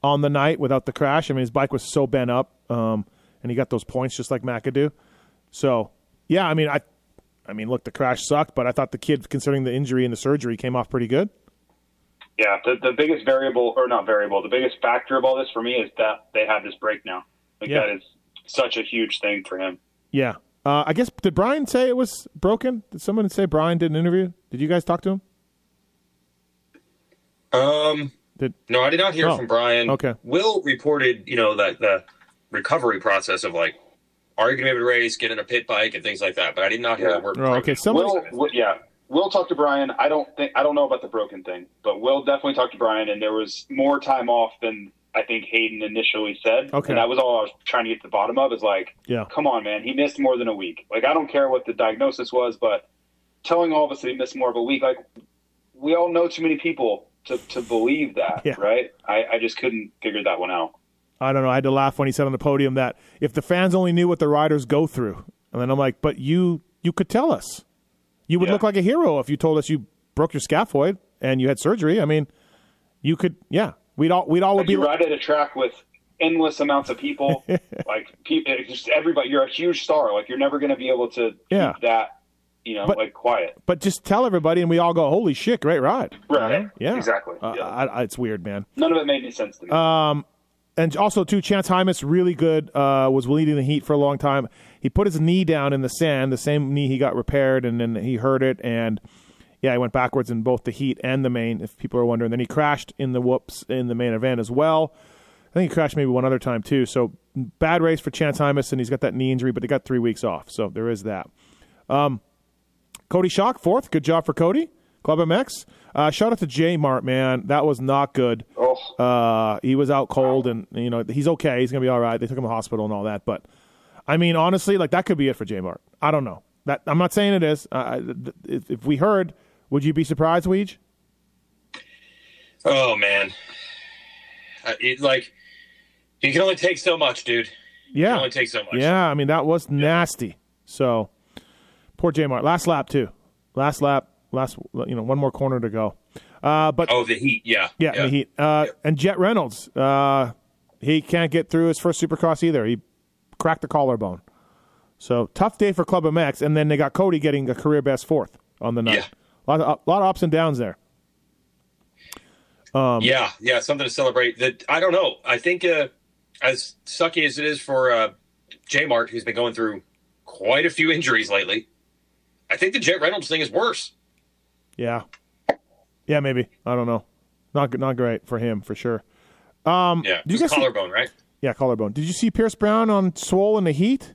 on the night without the crash. I mean, his bike was so bent up, um, and he got those points just like McAdoo. So, yeah, I mean, I, I mean, look, the crash sucked, but I thought the kid, considering the injury and the surgery, came off pretty good. Yeah, the the biggest variable or not variable, the biggest factor of all this for me is that they have this break now. Like Yeah. that is such a huge thing for him. Yeah. Uh, I guess did Brian say it was broken? Did someone say Brian did an interview? Did you guys talk to him? Um, Did no, I did not hear Oh, from Brian. okay. Will reported, you know, that the recovery process of like, are you going to be able to race, get in a pit bike, and things like that. But I did not hear Yeah. the word. Oh, okay. broken. Somebody, Will, Will- yeah, Will talk to Brian. I don't think I don't know about the broken thing, but Will definitely talked to Brian, and there was more time off than I think Haiden initially said. Okay. and that was all I was trying to get to the bottom of. Is like, Yeah. come on, man, he missed more than a week. Like, I don't care what the diagnosis was, but telling all of us that he missed more of a week, like, we all know too many people to to believe that, Yeah. right? I, I just couldn't figure that one out. I don't know. I had to laugh when he said on the podium that if the fans only knew what the riders go through, and then I'm like, but you you could tell us. You would Yeah. look like a hero if you told us you broke your scaphoid and you had surgery. I mean, you could. Yeah, we'd all we'd all would be. ride at a track with endless amounts of people, like people, eh, just everybody. You're a huge star. Like you're never going to be able to Yeah. keep that, you know, But- like quiet. but just tell everybody, and we all go, "Holy shit, great ride!" Right. Yeah, Exactly. Uh, Yeah. I, I, it's weird, man. None of it made any sense to me. and also too, Chance Hymas really good. Uh, was leading the heat for a long time. He put his knee down in the sand, the same knee he got repaired, and then he hurt it, and yeah, he went backwards in both the heat and the main. If people are wondering, then he crashed in the whoops in the main event as well. I think he crashed maybe one other time too. So bad race for Chance Hymas, and he's got that knee injury, but he got three weeks off, so there is that. Um, Cody Schock fourth, good job for Cody. Club MX. Uh, shout out to J Mart, man. That was not good. oh, Uh, he was out cold, and you know he's okay. He's gonna be all right. They took him to the hospital and all that. But I mean, honestly, like that could be it for J Mart. I don't know. That I'm not saying it is. Uh, if, if we heard, would you be surprised, Weege? Oh man, uh, it, like you can only take so much, dude. You Yeah, can only take so much. yeah. I mean, that was nasty. So poor J Mart. Last lap too. Last lap. Last. You know, one more corner to go. Uh, but Oh, the heat. Yeah. Yeah, and he uh, and Jett Reynolds, uh, he can't get through his first Supercross either. He cracked the collarbone. So tough day for Club MX, and then they got Cody getting a career best fourth on the night. Yeah. A lot of, a lot of ups and downs there. Um, yeah, yeah, something to celebrate. That I don't know. I think uh, as sucky as it is for uh, J Mart, who's been going through quite a few injuries lately, I think the Jett Reynolds thing is worse. Yeah, yeah, maybe I don't know. Not not great for him for sure. Um, Yeah, did you just guys see- collarbone, right? yeah, collarbone. Did you see Pierce Brown on Swoll in the heat?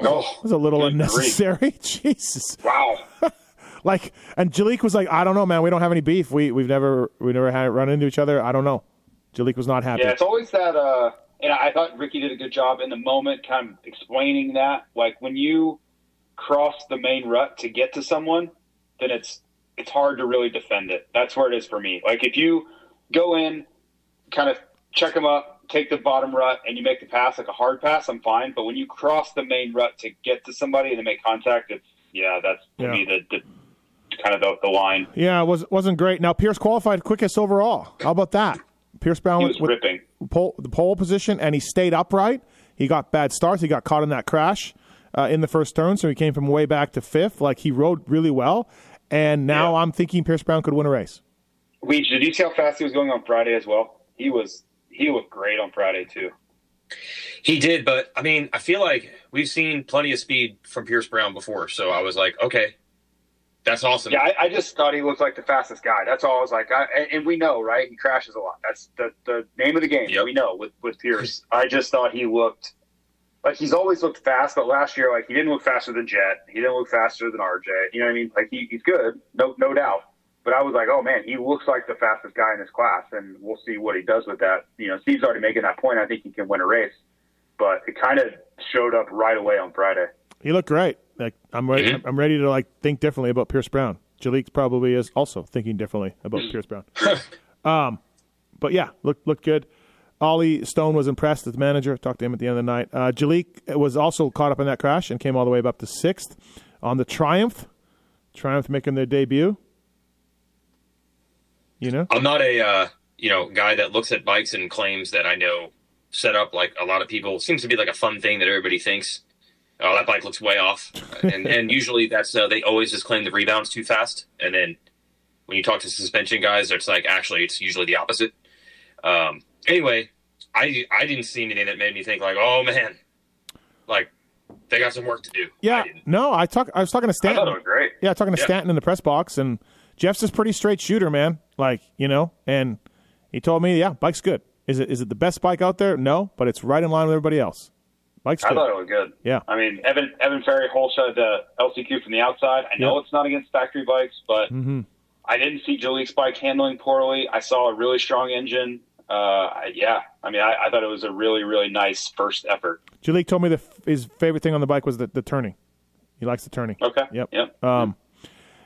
oh, It was a little Good grief. unnecessary. Jesus. wow. Like, and Jalek was like, I don't know, man. We don't have any beef. We we've never we never had run into each other. I don't know. Jalek was not happy. Yeah, it's always that. Uh, and I thought Ricky did a good job in the moment, kind of explaining that. Like when you cross the main rut to get to someone, then it's it's hard to really defend it. That's where it is for me. Like if you go in, kind of check them up, take the bottom rut, and you make the pass like a hard pass, I'm fine. But when you cross the main rut to get to somebody and then make contact, it's yeah, that's to Yeah. me the, the kind of the, the line. yeah, it was wasn't great. Now Pierce qualified quickest overall. How about that? Pierce Brown was with ripping. pole, the pole position, and he stayed upright. He got bad starts. He got caught in that crash uh, in the first turn, so he came from way back to fifth. Like he rode really well, and now Yeah. I'm thinking Pierce Brown could win a race. Weege, did you see how fast he was going on Friday as well? He was he looked great on Friday too. He did, but I mean, I feel like we've seen plenty of speed from Pierce Brown before, so I was like, okay, that's awesome. Yeah, I, I just thought he looked like the fastest guy. That's all I was like. I, and- and we know, right? He crashes a lot. That's the, the name of the game. Yep. We know with, with Pierce. I just thought he looked like he's always looked fast, but last year, like he didn't look faster than Jett. He didn't look faster than RJ. You know what I mean? Like he, he's good, no no doubt. But I was like, oh man, he looks like the fastest guy in this class, and we'll see what he does with that. You know, Steve's already making that point. I think he can win a race, but it kind of showed up right away on Friday. He looked great. Like I'm ready. Mhm. I'm ready to like think differently about Pierce Brown. Jalek probably is also thinking differently about Pierce Brown. um, but yeah, looked looked good. Ollie Stone was impressed as the manager. Talked to him at the end of the night. Uh, Jalek was also caught up in that crash and came all the way up to sixth on the Triumph. Triumph making their debut. You know, I'm not a uh, you know guy that looks at bikes and claims that I know set up like a lot of people. Seems to be like a fun thing that everybody thinks. Oh, that bike looks way off, and and usually that's uh, they always just claim the rebounds too fast, and then when you talk to suspension guys, it's like actually it's usually the opposite. Um, anyway, I I didn't see anything that made me think like, oh man, like they got some work to do. Yeah, I no, I talk. I was talking to I Stanton. thought it was great. Yeah, talking to Yeah. Stanton in the press box, and Jeff's a pretty straight shooter, man. Like you know, and he told me, yeah, bike's good. Is it is it the best bike out there? No, but it's right in line with everybody else. Bike's I good. thought it was good. Yeah. I mean, Evan Evan Ferry hole shot the LCQ from the outside. I know Yeah. it's not against factory bikes, but hmm I didn't see Jalek's bike handling poorly. I saw a really strong engine. Uh, yeah, I mean, I, I thought it was a really, really nice first effort. Jalek told me that his favorite thing on the bike was the, the turning. He likes the turning. Okay. Yep. Yep. Um,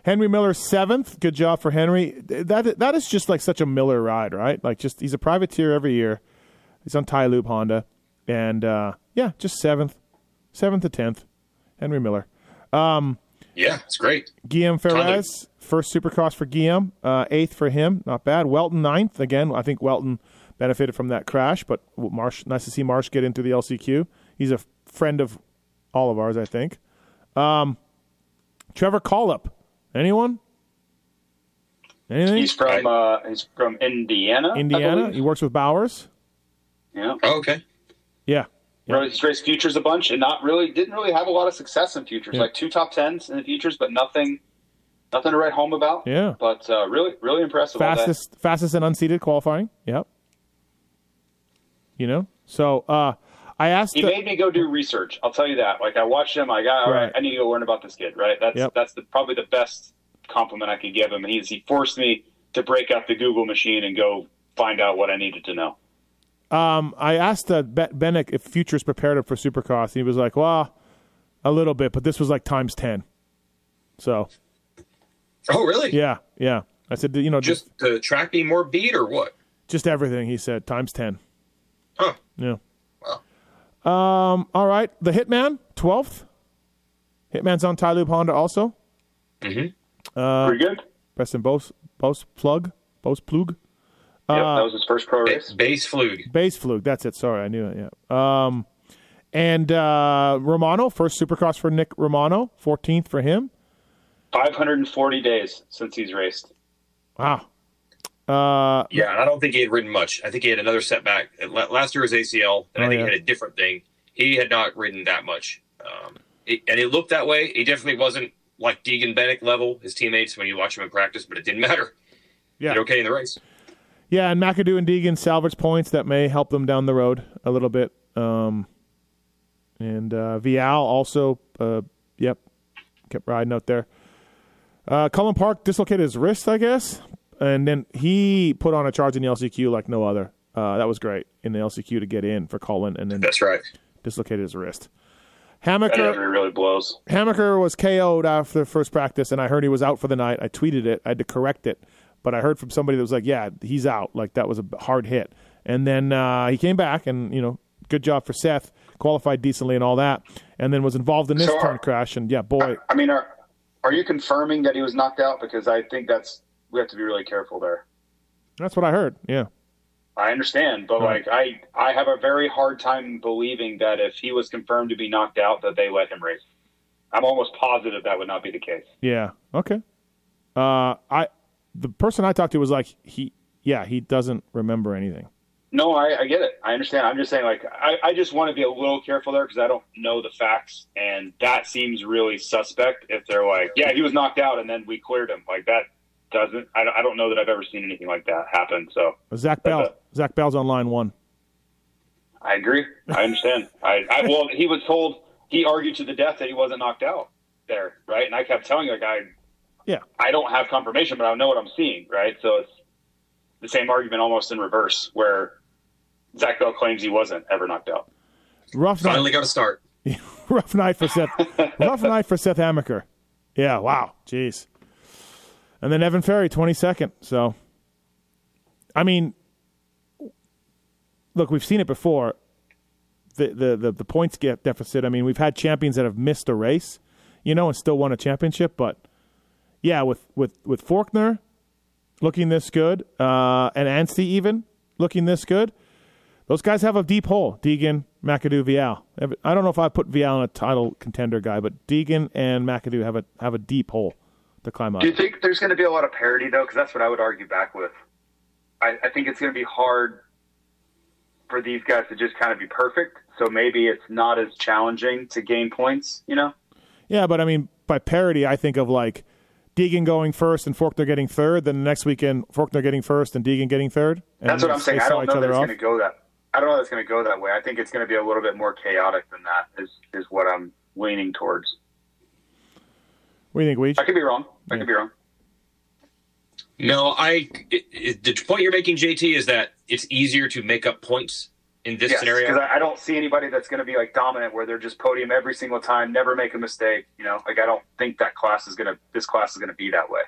Henry Miller seventh. Good job for Henry. That that is just like such a Miller ride, right? Like just he's a privateer every year. He's on TiLube Honda, and uh, yeah, just seventh, seventh to tenth. Henry Miller. Yeah, it's great. Guillaume Totally. Ferrez, first Supercross for Guillaume, uh, eighth for him, not bad. Weltin ninth again. I think Weltin benefited from that crash, but Marsh, nice to see Marsh get into the LCQ. He's a friend of all of ours, I think. Um, Trevor Colip, anyone? Anything? He's from uh, he's from Indiana. Indiana. He works with Bowers. Yeah. Oh, okay. Yeah, Really, He's raced futures a bunch and not really didn't really have a lot of success in futures. Yeah. Like two top tens in the futures, but nothing, nothing to write home about. Yeah. But uh, really, really impressive. fastest, fastest and unseated qualifying. Yep. You know, so uh, I asked. He the- made me go do research. I'll tell you that. Like I watched him. I got all right. Right. I need to go learn about this kid. Right. That's Yep. that's the, probably the best compliment I could give him. He's he forced me to break out the Google machine and go find out what I needed to know. Um, I asked uh, Be- Bennick if Futures prepared him for Supercross. He was like, "Well, a little bit, but this was like times ten. So Oh, really? yeah, yeah. I said, you know, just Just the track being more beat or what? just everything. He said times ten. Huh. Yeah. Wow. Um. All right. The Hitman twelfth. Hitman's on TiLube Honda also. Uh, Pretty good. Preston Bose Bose plug Bose plug. Yep, Uh, that was his first pro race. Base flug. Base Flug. That's it. Sorry, I knew it. Yeah. Um, and uh, Romano, first Supercross for Nick Romano, 14th for him. 540 days since he's raced. Wow. Uh, Yeah, and I don't think he had ridden much. I think he had another setback. Last year was ACL, and Oh, I think yeah. he had a different thing. He had not ridden that much. Um, it, and it looked that way. He definitely wasn't like Deegan Bennick level, his teammates, when you watch him in practice, but it didn't matter. He yeah. did okay in the race. Yeah, and McAdoo and Deegan salvage points that may help them down the road a little bit. Um, and uh, Vialle also, uh, yep, kept riding out there. Uh, Cullen Park dislocated his wrist, I guess, and then he put on a charge in the LCQ like no other. Uh, that was great in the LCQ to get in for Cullen, and then That's right. dislocated his wrist. That Hammaker, really blows. Hammaker was KO'd after the first practice, and I heard he was out for the night. I tweeted it. I had to correct it, but I heard from somebody that was like, "Yeah, he's out. Like that was a hard hit." And then uh, he came back, and you know, good job for Seth, qualified decently and all that, and then was involved in this So are- turn crash. And yeah, boy, I mean, are are you confirming that he was knocked out? Because I think that's we have to be really careful there. that's what I heard. Yeah, I understand, but Right. like I I have a very hard time believing that if he was confirmed to be knocked out, that they let him race. I'm almost positive that would not be the case. yeah, okay. Uh, I the person I talked to was like, he, yeah, he doesn't remember anything. No, I, I get it. I understand. I'm just saying, like, I, I just want to be a little careful there because I don't know the facts, and that seems really suspect. If they're like, yeah, he was knocked out, and then we cleared him, like that doesn't. I don't, I don't know that I've ever seen anything like that happen. So Zach uh, Bell, Okay. Zach Bell's on line one. I agree. I understand. I, I well, he was told he argued to the death that he wasn't knocked out there, right? And I kept telling the I Yeah, I don't have confirmation, but I know what I'm seeing, right? So it's the same argument almost in reverse, where Zach Bell claims he wasn't ever knocked out. rough night. Finally got a start. rough night for Seth. rough night for Seth Hammaker. Yeah, wow, jeez. And then Evan Ferry, twenty second. So, I mean, look, we've seen it before. The the the, the points get deficit. I mean, we've had champions that have missed a race, you know, and still won a championship. But yeah, with with with Forkner looking this good, uh, and Anstie even looking this good, those guys have a deep hole. Deegan, McAdoo, Vialle. I don't know if I put Vialle in a title contender guy, but Deegan and McAdoo have a have a deep hole to climb up. Do you think there's going to be a lot of parity though? Because that's what I would argue back with. I, I think it's going to be hard for these guys to just kind of be perfect. So maybe it's not as challenging to gain points. You know? Yeah, but I mean, by parity, I think of like Deegan going first and Forkner getting third. Then the next weekend, Forkner getting first and Deegan getting third. And That's what I'm saying. I don't know that it's off. going to go that. I don't know that it's going to go that way. I think it's going to be a little bit more chaotic than that. Is is what I'm leaning towards. What do you think, Weege? I could be wrong. I Yeah. could be wrong. No, I. It, it, the point you're making, JT, is that it's easier to make up points in this Yes, scenario. because I, I don't see anybody that's going to be like dominant where they're just podium every single time, never make a mistake. You know, like I don't think that class is going to. This class is going to be that way.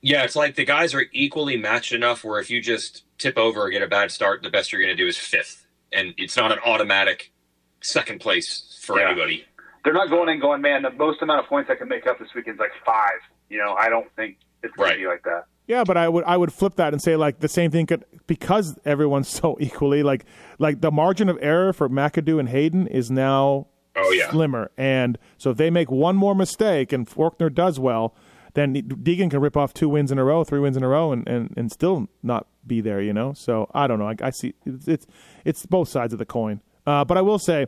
Yeah, it's like the guys are equally matched enough where if you just tip over or get a bad start, the best you're going to do is fifth, and it's not an automatic second place for Yeah. anybody. They're not going in going, man. The most amount of points I can make up this weekend is like five. You know, I don't think it's going Right. to be like that. Yeah, but I would I would flip that and say like the same thing could because everyone's so equally like like the margin of error for McAdoo and Haiden is now Oh yeah, slimmer, and so if they make one more mistake and Forkner does well, then Deegan can rip off two wins in a row, three wins in a row, and, and, and still not be there. You know, so I don't know. I, I see it's, it's it's both sides of the coin. Uh, but I will say,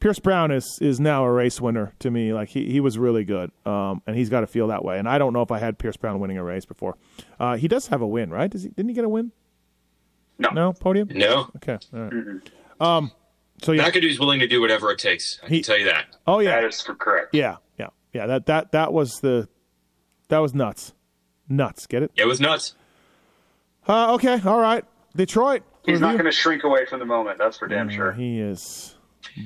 Pierce Brown is is now a race winner to me. Like he, he was really good, um, and he's got to feel that way. And I don't know if I had Pierce Brown winning a race before. Uh, he does have a win, right? Does he? Didn't he get a win? No. No podium. no. Okay. All right. Um. So yeah. McAdoo's willing to do whatever it takes. I He- can tell you that. Oh yeah. That is for correct. Yeah. Yeah. Yeah. That that that was the that was nuts. Nuts. Get it? It was nuts. Uh, okay. All right. Detroit. He's not going to shrink away from the moment. That's for damn sure. He is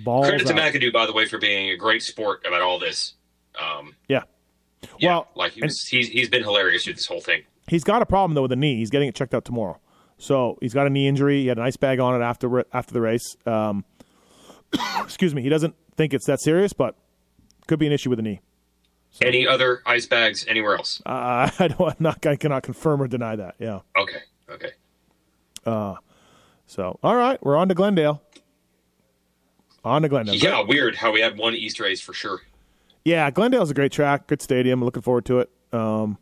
balls Credit to out. McAdoo, by the way, for being a great sport about all this. Um, Yeah. yeah, Well, like he was, he's he's been hilarious through this whole thing. He's got a problem though with the knee. He's getting it checked out tomorrow. So he's got a knee injury. He had an ice bag on it after after the race. Um, excuse me. He doesn't think it's that serious, but could be an issue with the knee. Any other ice bags anywhere else? Uh, I don't. I'm not. I cannot confirm or deny that. Yeah. Okay, okay. Uh, So all right, we're on to Glendale. On to Glendale. Yeah, weird how we had one Easter eggs for sure. Yeah, Glendale's a great track, good stadium. Looking forward to it. Um,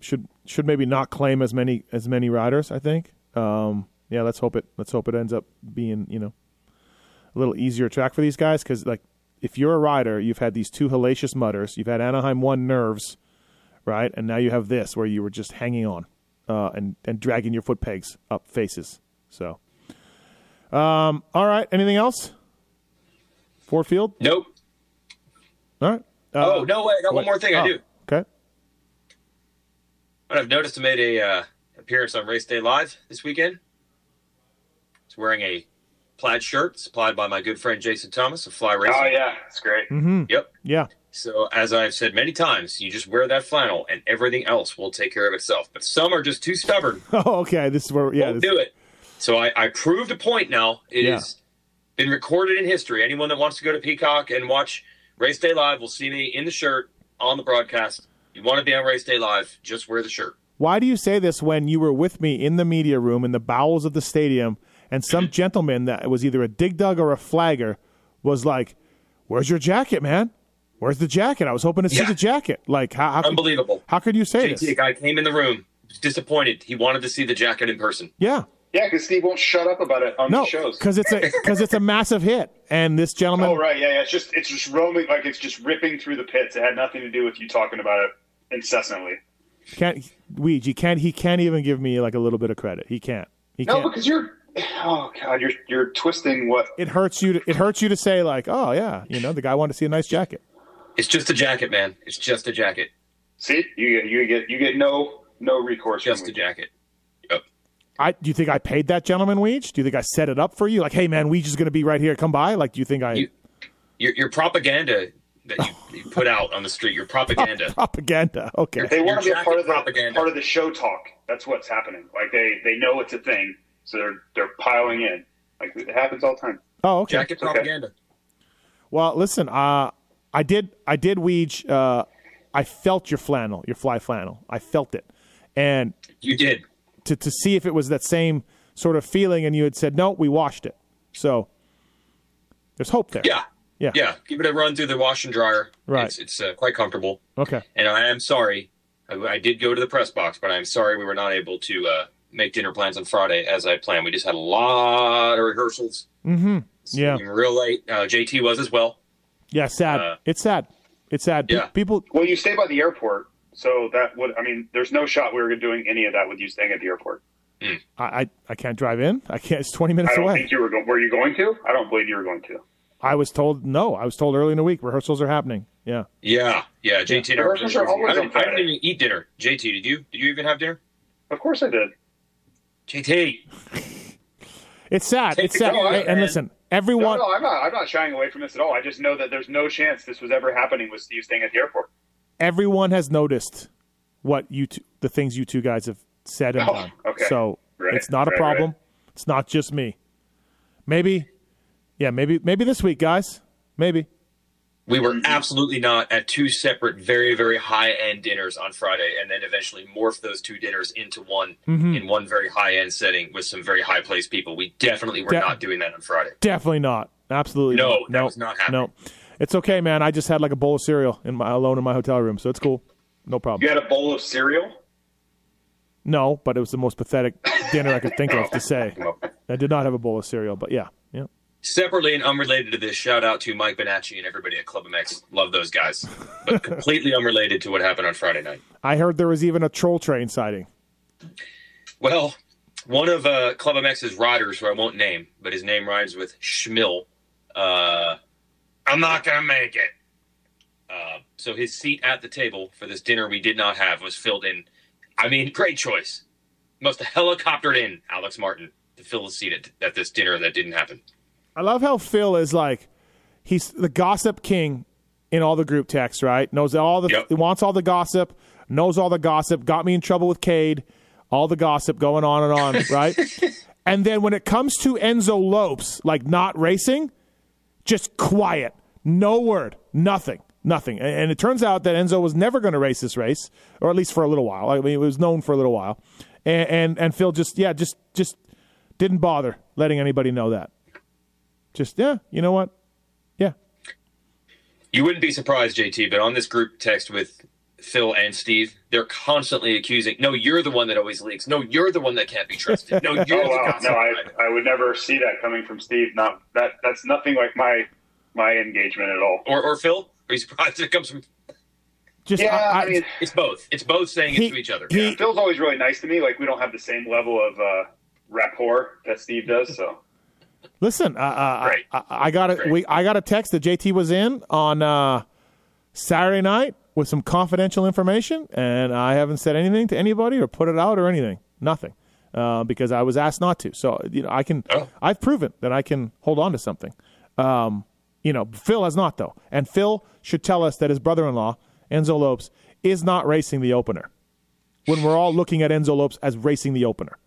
should should maybe not claim as many as many riders. I think. Um, yeah, let's hope it. Let's hope it ends up being you know a little easier track for these guys because like if you're a rider, you've had these two hellacious mutters. You've had Anaheim one nerves, right, and now you have this where you were just hanging on uh, and and dragging your foot pegs up faces. So, um, all right. Anything else? Ford Field. Nope. All right. Uh, oh no, wait, I got one more thing I oh, do. Okay. But I've noticed I made a uh, appearance on Race Day Live this weekend. It's wearing a plaid shirt supplied by my good friend Jason Thomas of Fly Racing. Oh yeah, it's great. Yep. Yeah. So as I've said many times, you just wear that flannel, and everything else will take care of itself. But some are just too stubborn. Oh, okay. This is where yeah. won't This, do it. So I, I proved a point now. It has Yeah. Been recorded in history. Anyone that wants to go to Peacock and watch Race Day Live will see me in the shirt on the broadcast. You want to be on Race Day Live, just wear the shirt. why do you say this when you were with me in the media room in the bowels of the stadium, and some gentleman that was either a dig dug or a flagger was like, "Where's your jacket, man? Where's the jacket? I was hoping to see Yeah. the jacket. Like, how how could, Unbelievable. how could you say JT, this? a guy came in the room, disappointed. He wanted to see the jacket in person. Yeah, Yeah, because Steve won't shut up about it on no, the shows. because it's a because it's a massive hit, and this gentleman. Oh right, yeah, yeah. It's just it's just roaming like it's just ripping through the pits. It had nothing to do with you talking about it incessantly. Can't Weege, he can't he can't even give me like a little bit of credit. He can't. He No, can't. because you're oh god, you're you're twisting what it hurts you. To, it hurts you to say like, oh yeah, you know, the guy wanted to see a nice jacket. It's just a jacket, man. It's just a jacket. see you get you get you get no no recourse. from Just a me. jacket. Yep. I do you think I paid that gentleman Weege? Do you think I set it up for you? Like, hey man, Weege is going to be right here. Come by. Like, do you think I You- Your, your propaganda that you, you put out on the street, your propaganda. propaganda? Okay. They want to be a part of the propaganda. part of the show talk. That's what's happening. Like they they know it's a thing, so they're they're piling in. Like it happens all the time. Oh, okay. Jacket propaganda. Well, listen, uh, I did, I did Weege. Uh, I felt your flannel, your fly flannel. I felt it, and You did. To to see if it was that same sort of feeling, and you had said no, we washed it. So there's hope there. Yeah. Yeah. Yeah, give it a run through the wash and dryer. Right. It's, it's uh, quite comfortable. Okay. And I am sorry. I, I did go to the press box, but I'm sorry we were not able to uh, make dinner plans on Friday as I planned. We just had a lot of rehearsals. Mm-hmm. Yeah. Real late. Uh, JT was as well. Yeah. Sad. Uh, it's sad. It's sad. Yeah. People. Well, you stay by the airport, so that would. I mean, there's no shot we were doing any of that with you staying at the airport. Hmm. I, I I can't drive in. I can't. It's twenty minutes I minutes don't away. think you were. Go- were you going to? I don't believe you were going to. I was told no. I was told early in the week rehearsals are happening. Yeah. Yeah, yeah. JT and I were Rehearsals are busy. always I on didn't, I didn't even eat dinner. JT, did you? Did you even have dinner? Of course, I did. JT. It's sad. Take It's sad. going, Hey, and man. listen, No, everyone. no, I'm not. I'm not shying away from this at all. I just know that there's no chance this was ever happening with Steve staying at the airport. Everyone has noticed what you two, the things you two guys have said and Oh, done. okay. So Right, it's not a right, problem. right. It's not just me. Maybe, yeah, maybe maybe this week, guys. Maybe. We were absolutely not at two separate, very, very high end dinners on Friday, and then eventually morph those two dinners into one mm-hmm. in one very high end setting with some very high placed people. We definitely were De- not doing that on Friday. Definitely not. Absolutely No, not. that was not happening. No, it's okay, man. I just had like a bowl of cereal in my alone in my hotel room, so it's cool. No problem. You had a bowl of cereal. No, but it was the most pathetic dinner I could think of to say. I did not have a bowl of cereal, but yeah, yeah. Separately and unrelated to this, shout out to Mike Bonacci and everybody at Club MX. Love those guys, but completely unrelated to what happened on Friday night. I heard there was even a troll train sighting. Well, one of uh, Club MX's riders, who I won't name, but his name rhymes with Schmill. Uh, I'm not gonna make it. Uh, so his seat at the table for this dinner we did not have was filled in. I mean, great choice. Must have helicoptered in Alex Martin to fill the seat at, at this dinner that didn't happen. I love how Phil is like he's the gossip king in all the group texts, right? Knows all the Yep. he wants all the gossip, knows all the gossip, got me in trouble with Cade, all the gossip going on and on, right? and then when it comes to Enzo Lopes, like not racing, just quiet. No word, nothing. Nothing. And it turns out that Enzo was never going to race this race, or at least for a little while. I mean, it was known for a little while. And, and and Phil just yeah, just just didn't bother letting anybody know that. Just yeah, you know what? Yeah. You wouldn't be surprised, JT, but on this group text with Phil and Steve, they're constantly accusing. No, you're the one that always leaks. No, you're the one that can't be trusted. No, you're Oh the wow, no, I. I would never see that coming from Steve. Not that that's nothing like my my engagement at all. or or Phil. Are you surprised it comes from? Just Yeah, I, I mean, It's both. It's both saying He- it to each other. he- Yeah. Phil's always really nice to me. Like we don't have the same level of uh, rapport that Steve does. So listen. Uh, uh, Great. I, I got a we I got a text that JT was in on uh, Saturday night with some confidential information, and I haven't said anything to anybody or put it out or anything. Nothing. Uh, because I was asked not to. So you know, I can. Oh. I've proven that I can hold on to something. Um, you know, Phil has not though, and Phil should tell us that his brother-in-law Enzo Lopes is not racing the opener. When we're all looking at Enzo Lopes as racing the opener,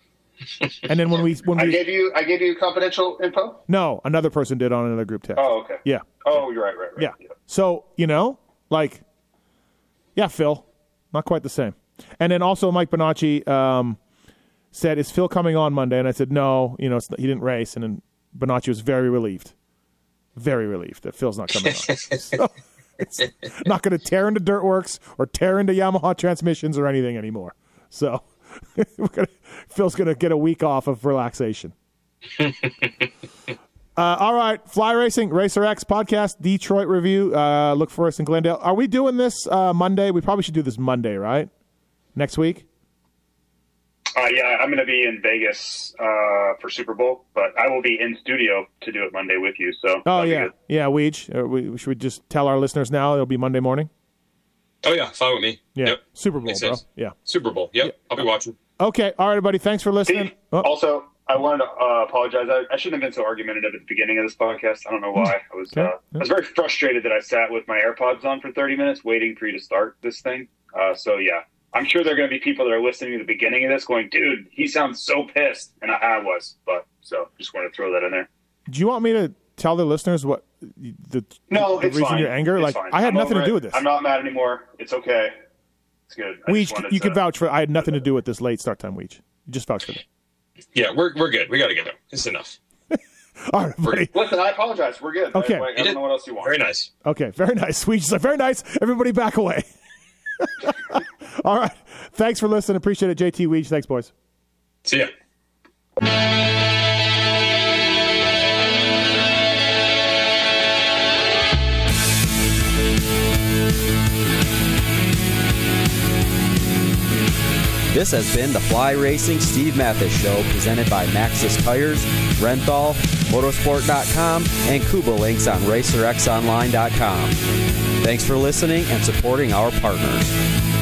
and then when we when I gave you I gave you confidential info. no, another person did on another group text. Oh okay. Yeah, Oh, you're right, right, right. yeah. So you know, like, yeah, Phil, not quite the same. And then also Mike Bonacci um, said, "Is Phil coming on Monday?" And I said, "No, you know, he didn't race." And then Bonacci was very relieved, very relieved that Phil's not coming on. so, it's not going to tear into Dirt Wurx or tear into Yamaha transmissions or anything anymore. So gonna, Phil's going to get a week off of relaxation. Uh, all right, Fly Racing, Racer X podcast, Detroit review. Uh, look for us in Glendale. Are we doing this uh, Monday? We probably should do this Monday, right? Next week? Uh, yeah, I'm going to be in Vegas uh, for Super Bowl, but I will be in studio to do it Monday with you. So Oh, yeah. Yeah, Weege. Uh, we, should we just tell our listeners now it'll be Monday morning? Oh yeah, fine with me. Yeah. Yep. Super Bowl, Makes bro. sense. Yeah. Super Bowl. Yep. I'll be watching. Okay. All right, everybody. Thanks for listening. Oh, Also, I wanted to uh, apologize. I, I shouldn't have been so argumentative at the beginning of this podcast. I don't know why. I was uh, I was very frustrated that I sat with my AirPods on for 30 minutes waiting for you to start this thing. Uh, so yeah, I'm sure there are going to be people that are listening to the beginning of this going, "Dude, he sounds so pissed," and I, I was. But so just want to throw that in there. do you want me to tell the listeners what the, No, the it's reason fine. your anger? It's like, fine. I had I'm nothing to do with this. I'm not mad anymore. It's okay. It's good. Weege, you to- could vouch for I had nothing to do with this late start time, Weege. You just vouch for me. Yeah, we're we're good. We got to get there. It's enough. All right, buddy. Listen, I apologize. We're good. Okay. I, I, I don't know what else you want. Very nice. Okay, very nice. We just like very nice. Everybody back away. All right. Thanks for listening. Appreciate it, JT Weege. Thanks, boys. See ya. This has been the Fly Racing Steve Matthes Show presented by Maxxis Tires, Renthal, MotoSport.com, and Kuba Links on RacerXOnline.com. Thanks for listening and supporting our partners.